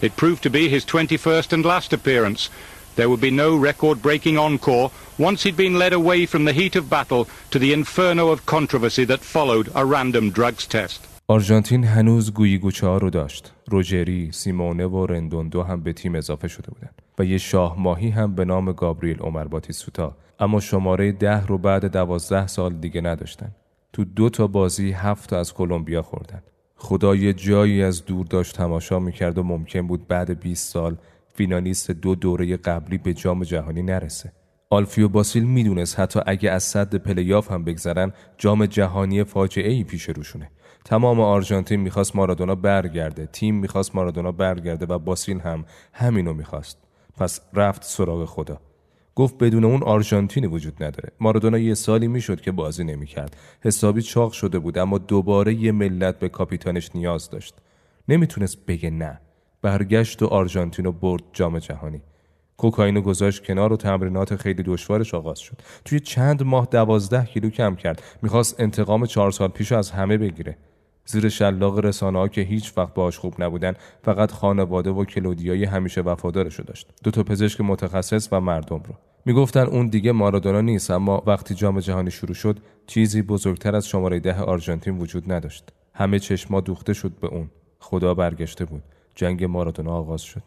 It proved to be his 21st and last appearance. There would be no record-breaking encore once he'd been led away from the heat of battle to the inferno of controversy that followed a random drugs test. آرژانتین هنوز گویی گوچه ها رو داشت. روجری، سیمونه و رندوندو هم به تیم اضافه شده بودند و یه شاه ماهی هم به نام گابریل عمر باتیسوتا اما شماره ده رو بعد دوازده سال دیگه نداشتن. تو دو تا بازی هفت از کلمبیا خوردن. خدا یه جایی از دور داشت تماشا می‌کرد و ممکن بود بعد 20 سال فینالیست دو دوره قبلی به جام جهانی نرسه. آلفیو باسیل می‌دونست حتی اگه از سد پلی‌آف هم بگذرن جام جهانی فاجعه ای پیش روشونه. تمام آرژانتین می‌خواست مارادونا برگرده، تیم می‌خواست مارادونا برگرده و باسیل هم همینو می‌خواست. پس رفت سراغ خدا. گفت بدون اون آرژانتینی وجود نداره مارادونا یه سالی می‌شد که بازی نمی‌کرد حسابی چاق شده بود اما دوباره یه ملت به کاپیتانش نیاز داشت نمی‌تونست بگه نه برگشت و آرژانتین و برد جام جهانی. کوکائین گذاشت کنار و تمرینات خیلی دشوارش آغاز شد. توی چند ماه دوازده کیلو کم کرد. می‌خواست انتقام چهار سال پیش از همه بگیره. زیر شلاق رسانه ها که هیچ وقت باش خوب نبودن فقط خانواده و کلودیای همیشه وفادارشو داشت. دو تا پزشک متخصص و مردم رو. می‌گفتن اون دیگه مارادونا نیست اما وقتی جام جهانی شروع شد چیزی بزرگتر از شماره ده آرژانتین وجود نداشت. همه چشما دوخته شد به اون. خدا برگشته بود. جنگ مارادونا آغاز شد.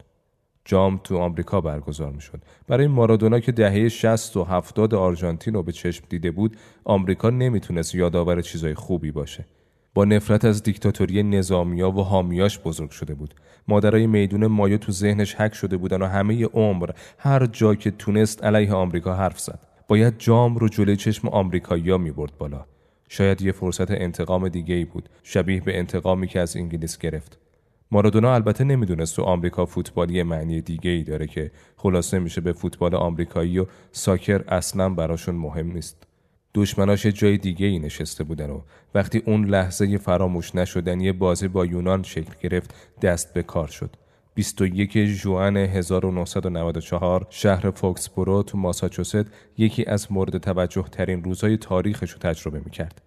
جام تو آمریکا برگزار می شد. برای مارادونا که دهه 60 و 70 آرژانتین رو به چشم دیده بود آمریکا نمی‌تونست یادآور چیزای خوبی باشه. با نفرت از دیکتاتوری نظامیا و حامیاش بزرگ شده بود. مادرای میدون مایو تو ذهنش حک شده بودن و همه عمر هر جا که تونست علیه آمریکا حرف زد. باید جام رو جلوی چشم آمریکایی‌ها می‌برد بالا. شاید یه فرصت انتقام دیگه ای بود. شبیه به انتقامی که از انگلیس گرفت. مارادونا البته نمی‌دونست تو آمریکا فوتبالی معنی دیگه ای داره که خلاصه میشه به فوتبال آمریکایی و ساکر اصلا براشون مهم نیست دشمناش جای دیگه ای نشسته بودن و وقتی اون لحظه فراموش نشدنی بازی با یونان شکل گرفت دست به کار شد 21 ژوئن 1994 شهر فوکسبورو تو ماساچوست یکی از مورد توجه ترین روزهای تاریخش رو تجربه می‌کرد.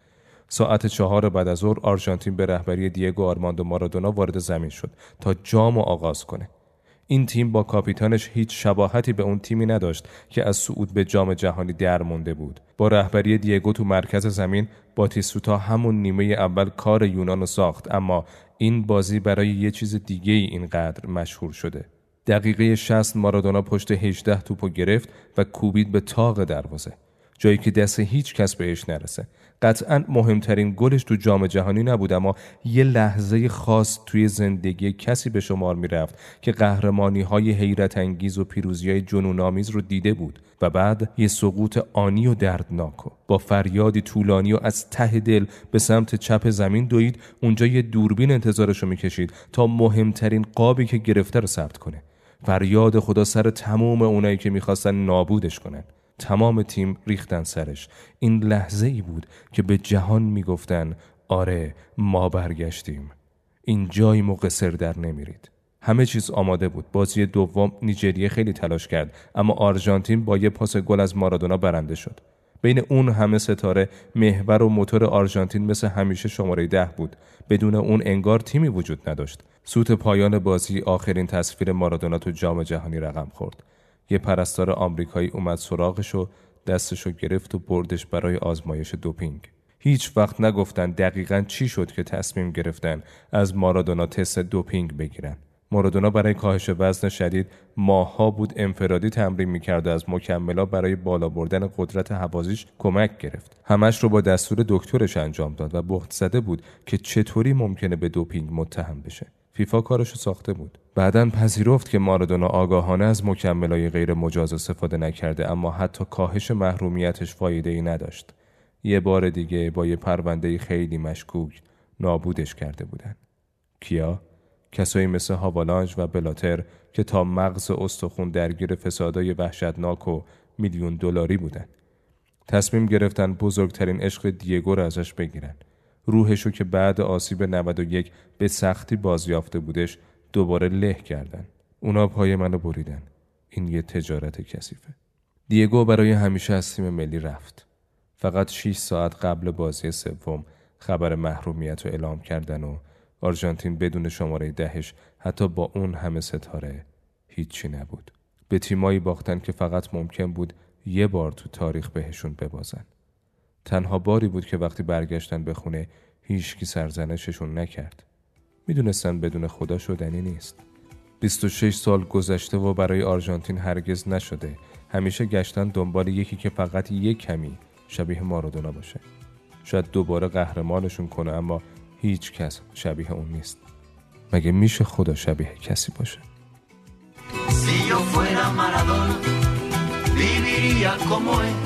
ساعت چهار بعد از ظهر آرژانتین به رهبری دیگو آرماندو مارادونا وارد زمین شد تا جام آغاز کنه. این تیم با کاپیتانش هیچ شباهتی به اون تیمی نداشت که از صعود به جام جهانی در مونده بود. با رهبری دیگو تو مرکز زمین باتیسوتا همون نیمه اول کار یونان رو ساخت اما این بازی برای یه چیز دیگه ای اینقدر مشهور شده. دقیقه 60 مارادونا پشت 18 توپو گرفت و کوبید به تاق دروازه. جایی که دست هیچ کس بهش نرسه قطعا مهمترین گلش تو جام جهانی نبود اما یه لحظه خاص توی زندگی کسی به شمار می‌رفت که قهرمانی های حیرت انگیز و پیروزی های جنون آمیز رو دیده بود و بعد یه سقوط آنی و دردناک و با فریادی طولانی و از ته دل به سمت چپ زمین دوید اونجا یه دوربین انتظارش رو می‌کشید تا مهمترین قابی که گرفته رو ثبت کنه. فریاد خدا سر تمام اونایی که می‌خواستن نابودش کنن. تمام تیم ریختن سرش. این لحظه ای بود که به جهان می‌گفتن آره ما برگشتیم. این جایی موقع سر در نمیرید. همه چیز آماده بود. بازی دوم نیجریه خیلی تلاش کرد اما آرژانتین با یه پاس گل از مارادونا برنده شد. بین اون همه ستاره محور و موتور آرژانتین مثل همیشه شماره ده بود. بدون اون انگار تیمی وجود نداشت. سوت پایان بازی آخرین تصویر مارادونا تو جام جهانی رقم خورد. یه پرستار آمریکایی اومد سراغش و دستشو گرفت و بردش برای آزمایش دوپینگ. هیچ وقت نگفتن دقیقا چی شد که تصمیم گرفتن از مارادونا تست دوپینگ بگیرن. مارادونا برای کاهش وزن شدید ماها بود انفرادی تمرین می‌کرد و از مکملا برای بالا بردن قدرت حوازیش کمک گرفت. همش رو با دستور دکترش انجام داد و بخت زده بود که چطوری ممکنه به دوپینگ متهم بشه. فیفا کارشو ساخته بود. بعدا پذیرفت که مارادونا آگاهانه از مکملای غیر مجاز استفاده نکرده اما حتی کاهش محرومیتش فایده ای نداشت. یه بار دیگه با یه پرونده خیلی مشکوک نابودش کرده بودن. کیا؟ کسایی مثل هاوالانج و بلاتر که تا مغز استخون درگیر فسادای وحشتناک و میلیون دلاری بودن. تصمیم گرفتن بزرگترین عشق دیگو رو ازش بگیرن. روحشو که بعد آسیب 91 به سختی بازیافته بودش دوباره له کردن اونا پای منو بریدن این یه تجارت کثیفه دیگو برای همیشه از تیم ملی رفت. فقط 6 ساعت قبل بازی سوم خبر محرومیت رو اعلام کردن و آرژانتین بدون شماره دهش حتی با اون همه ستاره هیچی نبود. به تیمایی باختن که فقط ممکن بود یه بار تو تاریخ بهشون ببازن. تنها باری بود که وقتی برگشتن به خونه هیچکی سرزنششون نکرد. می‌دونستن بدون خدا شدنی نیست. 26 سال گذشته و برای آرژانتین هرگز نشده. همیشه گشتن دنبال یکی که فقط یک کمی شبیه مارادونا باشه. شاید دوباره قهرمانشون کنه اما هیچ کس شبیه اون نیست. مگه میشه خدا شبیه کسی باشه؟ Si yo fuera Maradona, viviría como él.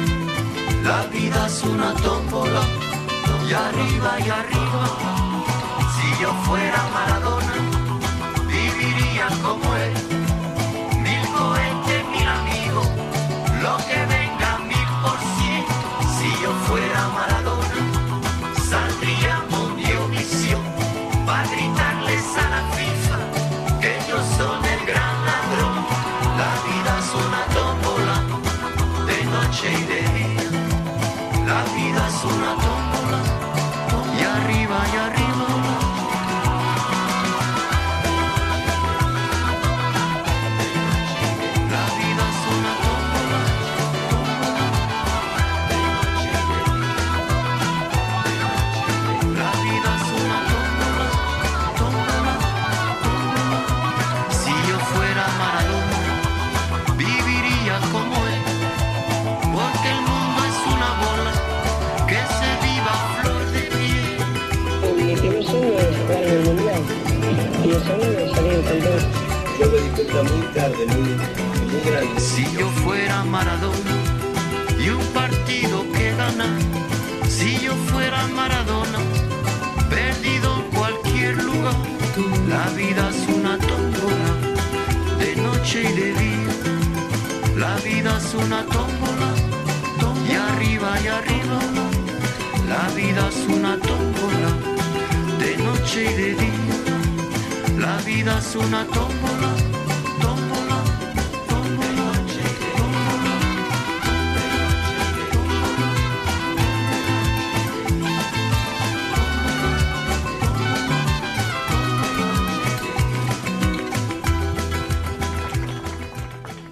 La vida es una tómbola, y arriba y arriba. Si yo fuera Maradona, viviría como él. Si yo fuera Maradona y un partido que ganar, si yo fuera Maradona, perdido en cualquier lugar, la vida es una tómbola, de noche y de día, la vida es una tómbola, y arriba y arriba, la vida es una tómbola, de noche y de día, la vida es una tómbola,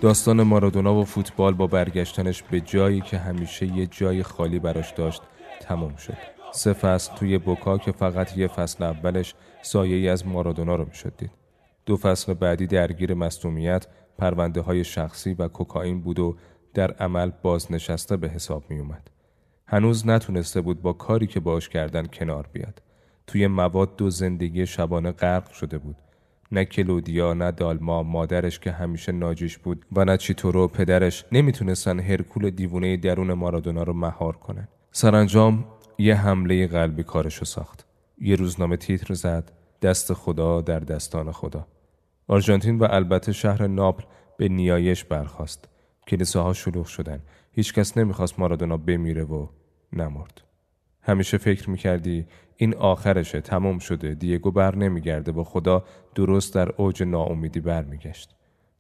داستان مارادونا و فوتبال با برگشتنش به جایی که همیشه یه جای خالی براش داشت تموم شد. سه فصل توی بوکا که فقط یه فصل اولش سایه ای از مارادونا رو می‌شد دید. دو فصل بعدی درگیر مصدومیت، پرونده های شخصی و کوکائین بود و در عمل بازنشسته به حساب می اومد. هنوز نتونسته بود با کاری که باش کردن کنار بیاد. توی مواد و زندگی شبانه غرق شده بود. نه کلودیا نه دالما مادرش که همیشه ناجیش بود و نه چیتورو پدرش نمی‌تونستن هرکول دیوونه درون مارادونا رو مهار کنن. سرانجام یه حمله قلبی کارشو ساخت. یه روزنامه تیتر زد دست خدا در دستان خدا. آرژانتین و البته شهر ناپل به نیایش برخاست. کلیساها شلوغ شدن. هیچکس نمی‌خواست مارادونا بمیره و نمرد. همیشه فکر می‌کردی این آخرشه تمام شده دیگو بر نمیگرده و خدا درست در اوج ناامیدی برمیگشت.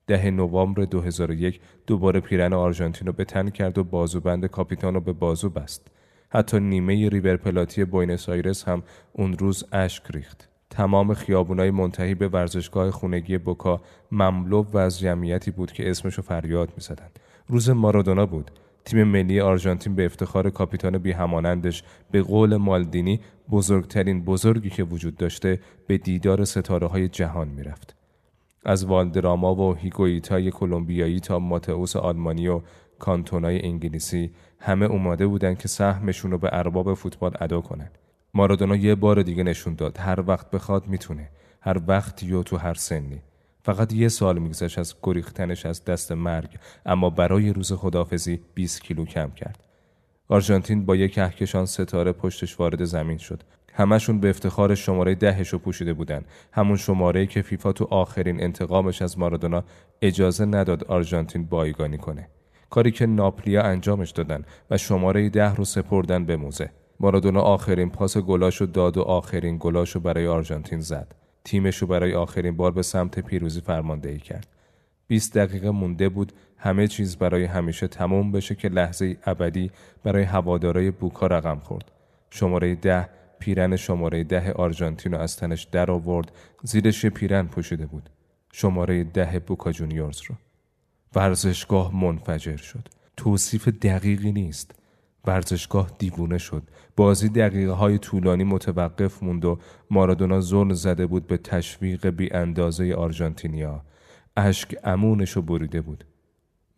ده نوامبر 2001 دوباره پیرن آرژانتین رو به تن کرد و بازوبند کاپیتان رو به بازو بست. حتی نیمه ریور پلاتی بوینس آیرس هم اون روز اشک ریخت. تمام خیابونای منتهی به ورزشگاه خونگی بوکا مملو از جمعیتی بود که اسمشو فریاد می‌زدن. روز مارادونا بود. تیم ملی آرژانتین به افتخار کاپیتان بی همانندش به قول مالدینی بزرگترین بزرگی که وجود داشته به دیدار ستاره های جهان می‌رفت. از والدراما و هیگویتای کلمبیایی تا ماتئوس آلمانی و کانتونای انگلیسی همه اومده بودن که سهمشون رو به ارباب فوتبال ادا کنن. مارادونا یه بار دیگه نشون داد هر وقت بخواد می‌تونه. هر وقتی و تو هر سنی. فقط یه سال میگذشت از گریختنش از دست مرگ اما برای روز خدافزی 20 کیلو کم کرد آرژانتین با یک کهکشان ستاره پشتش وارد زمین شد. همشون به افتخار شماره دهش رو پوشیده بودن. همون شماره که فیفا تو آخرین انتقامش از مارادونا اجازه نداد آرژانتین بایگانی کنه. کاری که ناپلیا انجامش دادن و شماره ده رو سپردن به موزه. مارادونا آخرین پاس گلاشو داد و آخرین گلاشو برای آرژانتین زد. تیمشو برای آخرین بار به سمت پیروزی فرماندهی کرد. 20 دقیقه مونده بود همه چیز برای همیشه تموم بشه که لحظه ابدی برای هوادارای بوکا رقم خورد. شماره ده پیرن شماره ده آرژانتین رو از تنش در آورد زیرش پیرن پوشیده بود. شماره ده بوکا جونیورز رو. ورزشگاه منفجر شد. توصیف دقیقی نیست. ورزشگاه دیوونه شد. بازی دقیقه های طولانی متوقف موند و مارادونا زون زده بود به تشویق بی اندازه آرژانتینیا. اشک امونش رو بریده بود.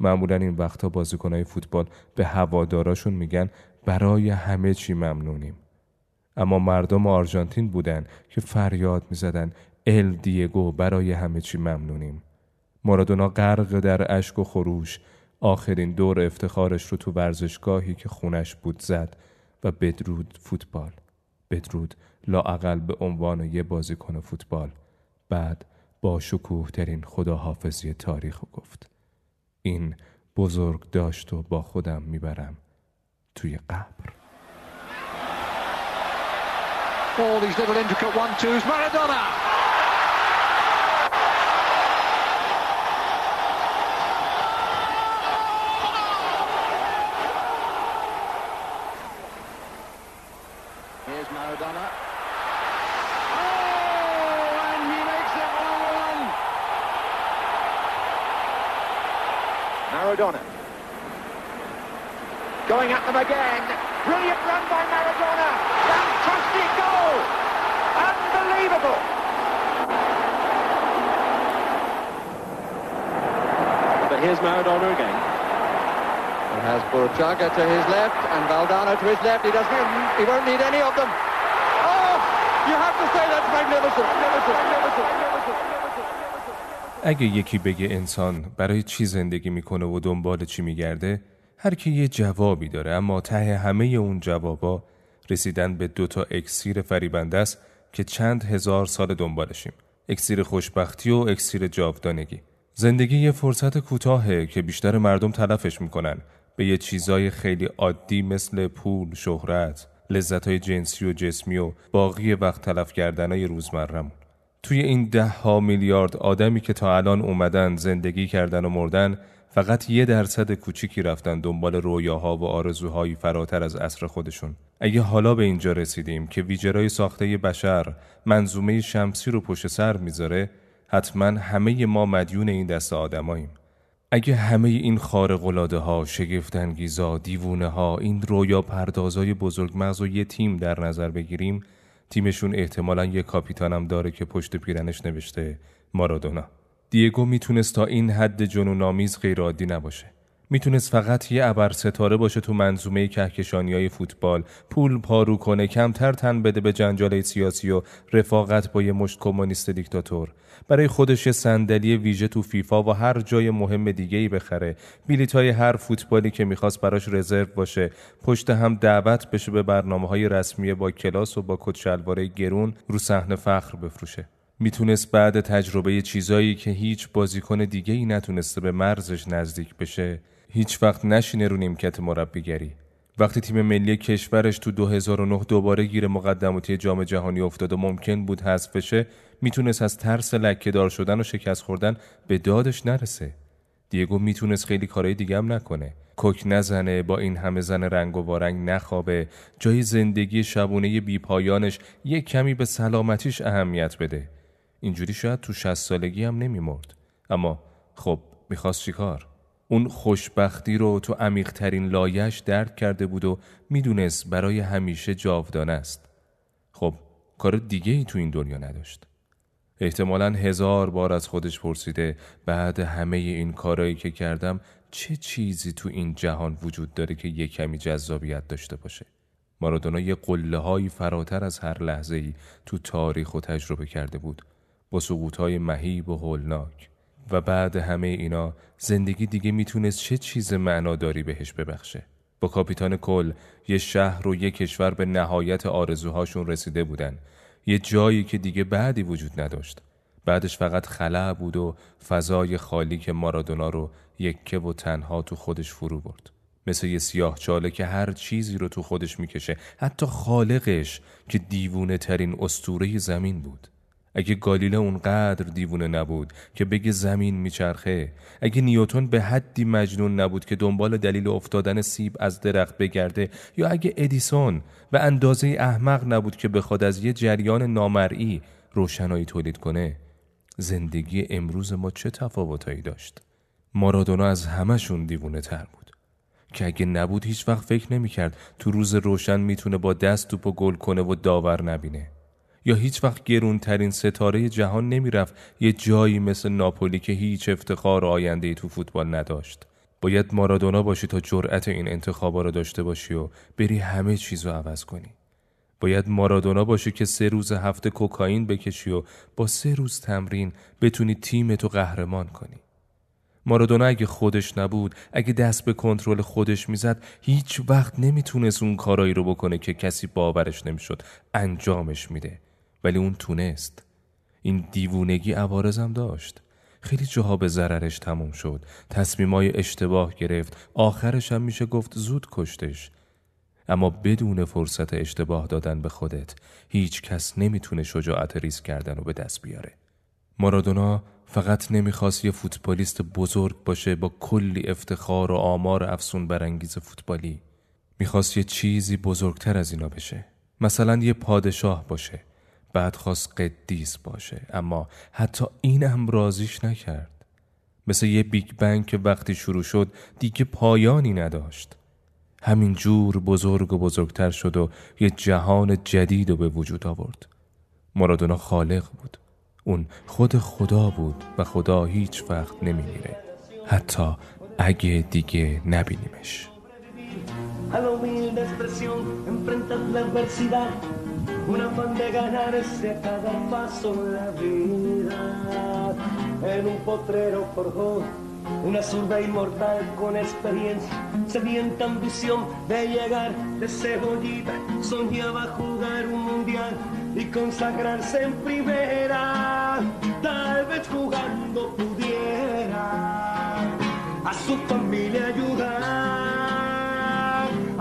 معمولا این وقتا بازیکنهای فوتبال به هواداراشون میگن برای همه چی ممنونیم. اما مردم آرژانتین بودن که فریاد می‌زدن ال دیگو برای همه چی ممنونیم. مارادونا غرق در اشک و خروش آخرین دور افتخارش رو تو ورزشگاهی که خونش بود زد و بدرود فوتبال. بدرود لاعقل به عنوان یه بازیکن فوتبال. بعد با شکوه ترین خداحافظی تاریخ گفت. این بزرگ داشت و با خودم می‌برم توی قبر All these little intricate one-twos. Maradona! Here's Maradona. Oh, and he makes it 1-1. Maradona. Going at them again. Brilliant run by Maradona. Fantastic goal. Unbelievable. But here's Maradona again. He has Burchaga to his left and Valdano to his left. He doesn't. He won't need any of them. Oh, you have to say that's magnificent. Magnificent. Magnificent. Magnificent. Magnificent. اگه یکی بگه انسان برای چی زندگی می‌کنه و دنبال چی میگرده هر کی یه جوابی داره اما ته همه اون جوابا رسیدن به دوتا اکسیر فریبنده است که چند هزار سال دنبالشیم. اکسیر خوشبختی و اکسیر جاودانگی. زندگی یه فرصت کوتاهه که بیشتر مردم تلفش می‌کنن به یه چیزای خیلی عادی مثل پول، شهرت، لذتهای جنسی و جسمی و باقی وقت تلف کردنای روزمرمون توی این ده ها میلیارد آدمی که تا الان اومدن زندگی کردن و مردن فقط یه درصد کوچیکی رفتن دنبال رویاها و آرزوهایی فراتر از عصر خودشون. اگه حالا به اینجا رسیدیم که ویجرای ساخته بشر منظومه شمسی رو پشت سر می‌ذاره حتما همه ما مدیون این دست آدماییم. اگه همه این خارق‌العاده ها شگفتانگیزا دیوونه ها این رویا پردازای بزرگمغز و یه تیم در نظر بگیریم تیمشون احتمالا یه کاپیتانم داره که پشت پیرنش نوشته مارادونا. دیگو می‌تونست تا این حد جنونآمیز غیرعادی نباشه. می‌تونست فقط یه ابر ستاره باشه تو منظومه کهکشانی های فوتبال. پول پارو کنه کمتر تن بده به جنجال سیاسی و رفاقت با یه مشت کمونیست دیکتاتور. برای خودش یه صندلی ویژه تو فیفا و هر جای مهم دیگه ای بخره. بیلیت های هر فوتبالی که می‌خواست براش رزرو باشه. پشت هم دعوت بشه به برنامه های رسمی با کلاس و با کت گرون رو صحنه فخر بفروشه. می‌تونست بعد تجربه چیزایی که هیچ بازیکن دیگه ای نتونسته به مرزش نزدیک بشه هیچ وقت نشینه رو نیمکت مربیگری. وقتی تیم ملی کشورش تو 2009 دوباره گیر مقدماتی جام جهانی افتاد و ممکن بود حذف بشه می‌تونست از ترس لکه دار شدن و شکست خوردن به دادش نرسه. دیگو می‌تونست خیلی کارهای دیگه هم نکنه. کوک نزنه با این همه زن رنگ و وارنگ نخوابه. جای زندگی شبونه بی پایانش یک کمی به سلامتیش اهمیت بده. اینجوری شاید تو شست سالگی هم نمیمرد اما خب می‌خواست چیکار؟ اون خوشبختی رو تو عمیقترین لایش درک کرده بود و می‌دونست برای همیشه جاودانه است. خب کار دیگه ای تو این دنیا نداشت. احتمالا هزار بار از خودش پرسیده بعد همه این کارایی که کردم چه چیزی تو این جهان وجود داره که یه کمی جذابیت داشته باشه؟ مارادونا یه قله هایی فراتر از هر لحظه ای تو تاریخ و تجربه کرده بود. با سقوطهای مهیب و هولناک. و بعد همه اینا زندگی دیگه می‌تونست چه چیز معناداری بهش ببخشه. با کاپیتان کل یه شهر و یه کشور به نهایت آرزوهاشون رسیده بودن. یه جایی که دیگه بعدی وجود نداشت. بعدش فقط خلع بود و فضای خالی که مارادونا رو یکه و تنها تو خودش فرو برد. مثل یه سیاه چاله که هر چیزی رو تو خودش می‌کشه. حتی خالقش که دیوونه ترین استوره زمین بود. اگه گالیله اونقدر دیوونه نبود که بگه زمین میچرخه اگه نیوتون به حدی مجنون نبود که دنبال دلیل افتادن سیب از درخت بگرده یا اگه ادیسون به اندازه احمق نبود که بخواد از یه جریان نامرئی روشنایی تولید کنه زندگی امروز ما چه تفاوتایی داشت؟ مارادونا از همشون دیوونه تر بود. که اگه نبود هیچ وقت فکر نمی‌کرد تو روز روشن می‌تونه با دست توپ و گل کنه و داور نبینه. یا هیچ وقت گرونترین ستاره جهان نمی‌رفت یه جایی مثل ناپولی که هیچ افتخار آینده تو فوتبال نداشت. باید مارادونا باشی تا جرأت این انتخابا رو داشته باشی و بری همه چیز رو عوض کنی. باید مارادونا باشی که سه روز هفته کوکائین بکشی و با سه روز تمرین بتونی تیمتو قهرمان کنی. مارادونا اگه خودش نبود اگه دست به کنترل خودش می‌زد هیچ وقت نمی‌تونست اون کارایی رو بکنه که کسی باورش نمی‌شد انجامش میده. ولی اون تونست. این دیوونگی عوارضم داشت. خیلی جاها به ضررش تموم شد. تصمیمای اشتباه گرفت. آخرش هم میشه گفت زود کشتش. اما بدون فرصت اشتباه دادن به خودت هیچ کس نمی‌تونه شجاعت ریس کردن رو به دست بیاره. مارادونا فقط نمی‌خواست یه فوتبالیست بزرگ باشه با کلی افتخار و آمار افسون برانگیز فوتبالی. می‌خواست یه چیزی بزرگتر از اینا بشه. مثلا یه پادشاه باشه. بعد خواست قدیس باشه اما حتی این هم رازیش نکرد. مثل یه بیگ بنگ که وقتی شروع شد دیگه پایانی نداشت. همین جور بزرگ و بزرگتر شد و یه جهان جدید رو به وجود آورد. مرادونا خالق بود. اون خود خدا بود و خدا هیچ وقت نمیمیره. حتی اگه دیگه نبینیمش. A la humilde expresión enfrentas la adversidad, un afán de ganarse a cada paso la vida. En un potrero forjó una zurda inmortal con experiencia, sedienta ambición de llegar de cebollita, soñaba jugar un mundial y consagrarse en primera, tal vez jugando pudiera a su familia ayudar.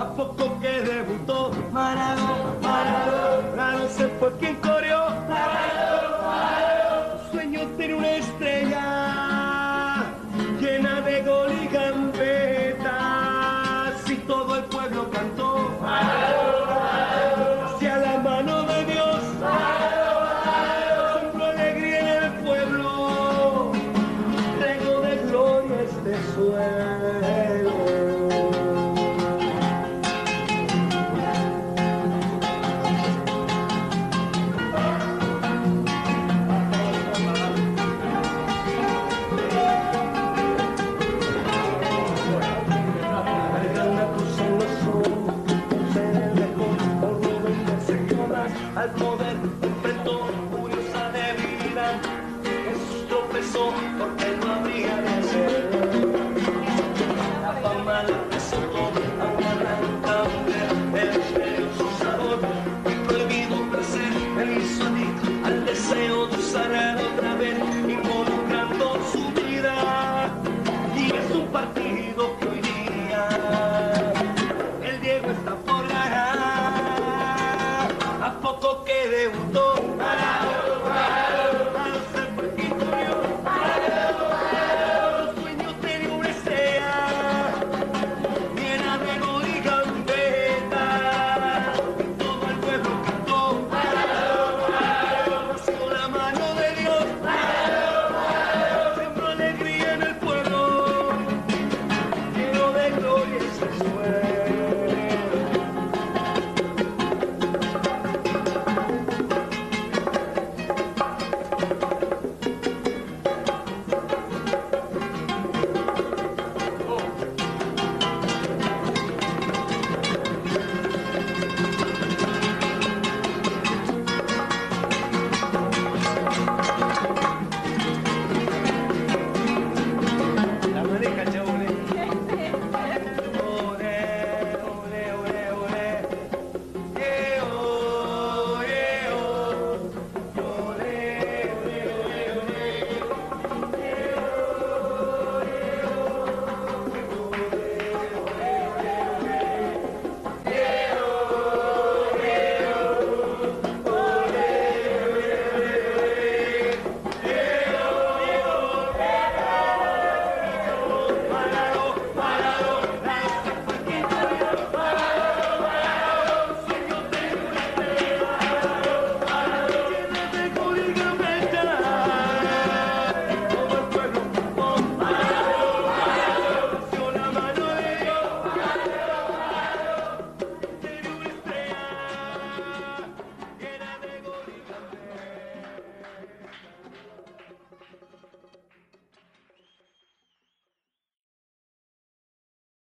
A poco que debutó, Maradona, Maradona, no se fue quien corrió, Maradona, Maradona, sueño tiene una